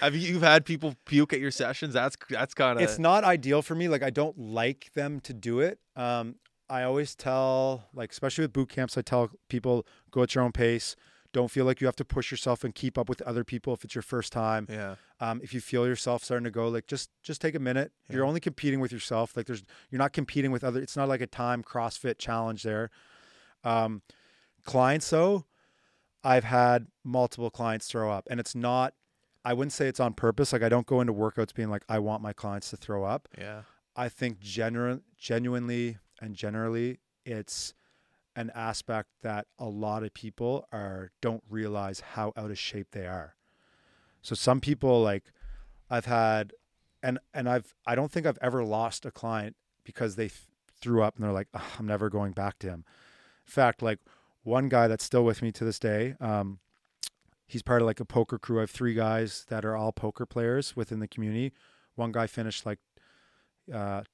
Have you you've had people puke at your sessions? That's that's kind of it's not ideal for me. Like I don't like them to do it. Um, I always tell, like especially with boot camps, I tell people go at your own pace. Don't feel like you have to push yourself and keep up with other people if it's your first time. yeah. Um, if you feel yourself starting to go, like just just take a minute. You're only competing with yourself. Like there's you're not competing with other. It's not like a time CrossFit challenge there. Um, clients though, I've had multiple clients throw up, and it's not. I wouldn't say it's on purpose. Like I don't go into workouts being like I want my clients to throw up. Yeah. I think genuine, genuinely and generally, it's an aspect that a lot of people are don't realize how out of shape they are. So some people like I've had, and and I've I don't think I've ever lost a client because they th- threw up and they're like I'm never going back to him. In fact, like one guy that's still with me to this day. Um, he's part of like a poker crew. I have three guys that are all poker players within the community. One guy finished like uh,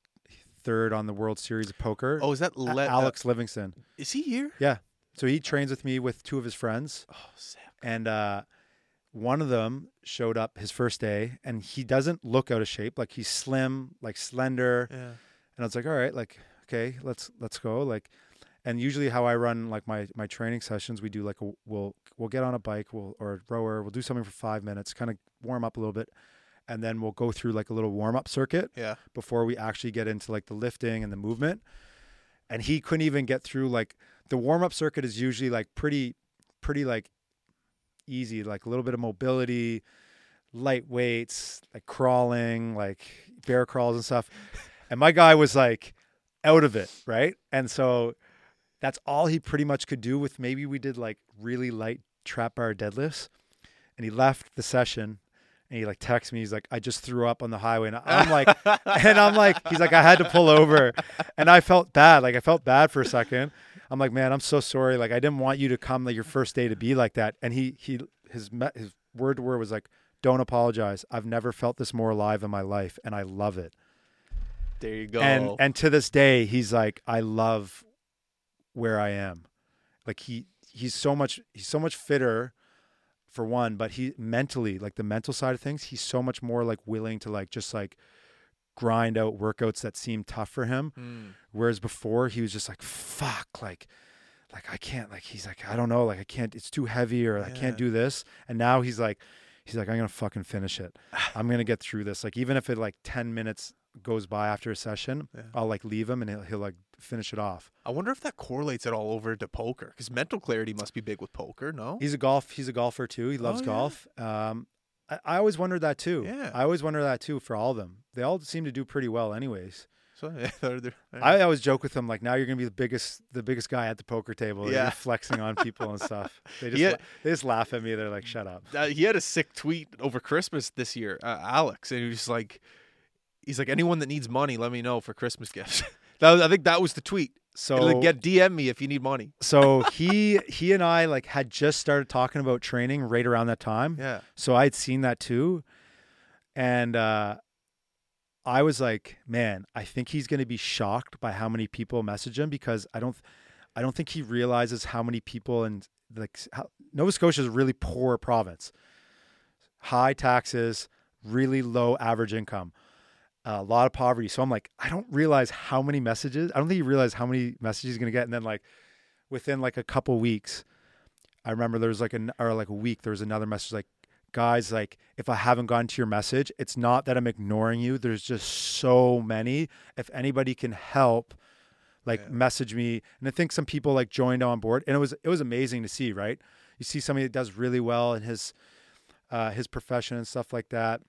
third on the World Series of Poker. Oh, is that Le- uh, Alex Livingston. is he here? Yeah. So he trains with me with two of his friends, Oh, sick. and uh, one of them showed up his first day, and he doesn't look out of shape. Like he's slim, like slender, Yeah. and I was like, all right, like okay, let's let's go. Like, and usually how I run like my my training sessions, we do like a, we'll we'll get on a bike, we'll or a rower, we'll do something for five minutes, kind of warm up a little bit, and then we'll go through like a little warm up circuit Yeah. before we actually get into like the lifting and the movement. And he couldn't even get through like the warm up circuit is usually like pretty, pretty like easy, like a little bit of mobility, light weights, like crawling, like bear crawls and stuff. And my guy was like out of it, right? And so that's all he pretty much could do with maybe we did like really light trap bar deadlifts. And he left the session and he like texts me. He's like, I just threw up on the highway, and I'm like, and I'm like, he's like, I had to pull over, and I felt bad. Like I felt bad for a second. I'm like, man, I'm so sorry. Like I didn't want you to come like your first day to be like that. And he he his his word to word was like, don't apologize. I've never felt this more alive in my life, and I love it. There you go. And and to this day, he's like, I love where I am. Like he he's so much he's so much fitter for one, but he mentally, like the mental side of things, he's so much more like willing to like just like grind out workouts that seem tough for him. Mm. Whereas before he was just like, fuck, like like I can't like he's like, I don't know, like I can't it's too heavy or I can't do this. And now he's like he's like, I'm gonna fucking finish it. I'm gonna get through this. Like even if it like ten minutes goes by after a session, Yeah. I'll like leave him and he'll, he'll like finish it off. I wonder if that correlates at all over to poker because mental clarity must be big with poker. No. He's a golf. He's a golfer too. He loves Oh, yeah. golf. Um, I, I always wondered that too. Yeah. I always wonder that too for all of them. They all seem to do pretty well, anyways. So yeah, they're, they're, I always joke with them like, now you're gonna be the biggest, the biggest guy at the poker table. Yeah. Flexing on people and stuff. They just, la- they just laugh at me. They're like, shut up. uh, he had a sick tweet over Christmas this year, uh, Alex, and he was like, he's like, anyone that needs money, let me know for Christmas gifts. that was, I think that was the tweet. So like, get DM me if you need money. so he he and I like had just started talking about training right around that time. Yeah. So I had seen that too. And uh I was like, man, I think he's going to be shocked by how many people message him because I don't I don't think he realizes how many people and like how, Nova Scotia is a really poor province. High taxes, really low average income. A lot of poverty. So I'm like, I don't realize how many messages. I don't think he realized how many messages he's going to get and then like within like a couple weeks I remember there was like an or like a week there was another message like guys like if I haven't gotten to your message it's not that I'm ignoring you there's just so many if anybody can help like Yeah. message me and I think some people like joined on board and it was it was amazing to see right you see somebody that does really well in his uh his profession and stuff like that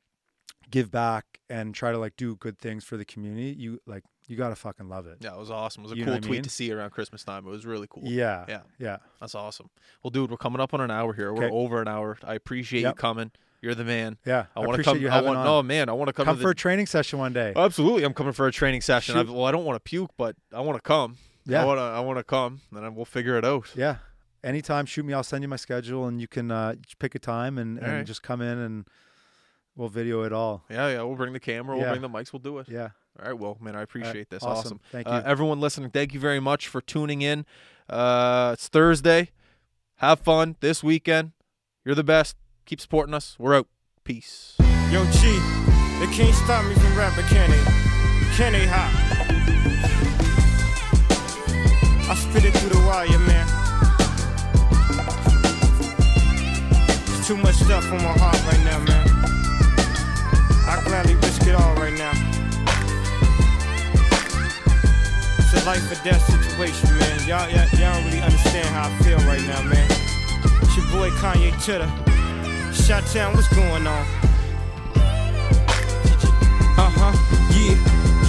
give back and try to like do good things for the community you like you got to fucking love it Yeah, it was awesome. It was a You cool what I tweet mean? to see around Christmas time. It was really cool. yeah Yeah. yeah That's awesome. Well, dude, we're coming up on an hour here. We're Okay. over an hour. I appreciate you coming. You're the man. yeah I, want to come. you I want. on. No, man, I want to come, come to for a training session one day Absolutely, I'm coming for a training session. I've, well, I don't want to puke, but I want to come. Yeah, I want to. I want to come, and then we'll figure it out. Yeah. Anytime, shoot me. I'll send you my schedule, and you can uh, pick a time and, and right. just come in, and we'll video it all. Yeah, yeah. We'll bring the camera. We'll Yeah. bring the mics. We'll do it. Yeah. All right. Well, man, I appreciate this. awesome. Awesome. Thank you. Uh, everyone listening, thank you very much for tuning in. Uh, it's Thursday. Have fun this weekend. You're the best. Keep supporting us. We're out. Peace. Yo, G, they can't stop me from rapping, can they? Can they, hop? I spit it through the wire, man. There's too much stuff on my heart right now, man. Now. It's a life or death situation, man. Y'all, y'all, y'all don't really understand how I feel right now, man. It's your boy Kanye Titter. Shot Town, what's going on? Uh huh, yeah,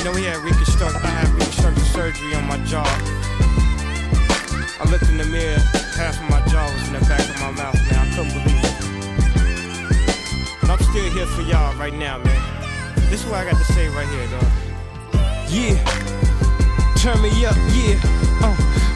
You know, we had reconstruct, I had reconstructive surgery on my jaw. I looked in the mirror, half of my jaw was in the back of my mouth, man. I couldn't believe it. But I'm still here for y'all right now, man. This is what I got to say right here, dog. Yeah. Turn me up, yeah.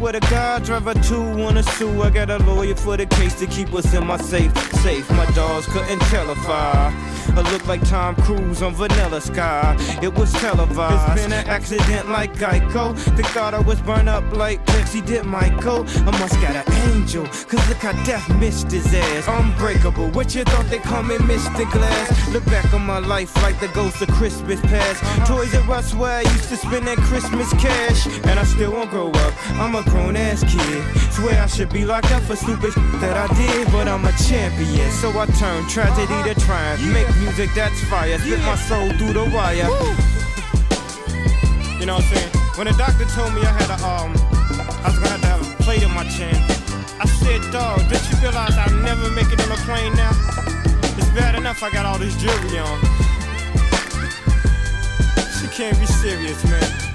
swear to God, driver two wanna sue. I got a lawyer for the case to keep us in my safe. Safe, my dogs couldn't tell if I. I look like Tom Cruise on Vanilla Sky. It was televised. It's been an accident like Geico. They thought I was burned up like Pepsi did Michael. I must got an angel, cause look how death missed his ass. Unbreakable, what you thought they call me Mr. Glass? Look back on my life like the ghost of Christmas past. Toys R Us where I used to spend that Christmas cash. And I still won't grow up, I'm a grown ass kid. Swear I should be locked up for stupid that I did, but I'm a champion. So I turn tragedy to triumph. Make music that's fire, spit my soul through the wire. You know what I'm saying? When the doctor told me I had a um, I was gonna have to have a plate in my chin. I said, dog, did you realize I'll never make it on a plane now? It's bad enough I got all this jewelry on. She can't be serious, man.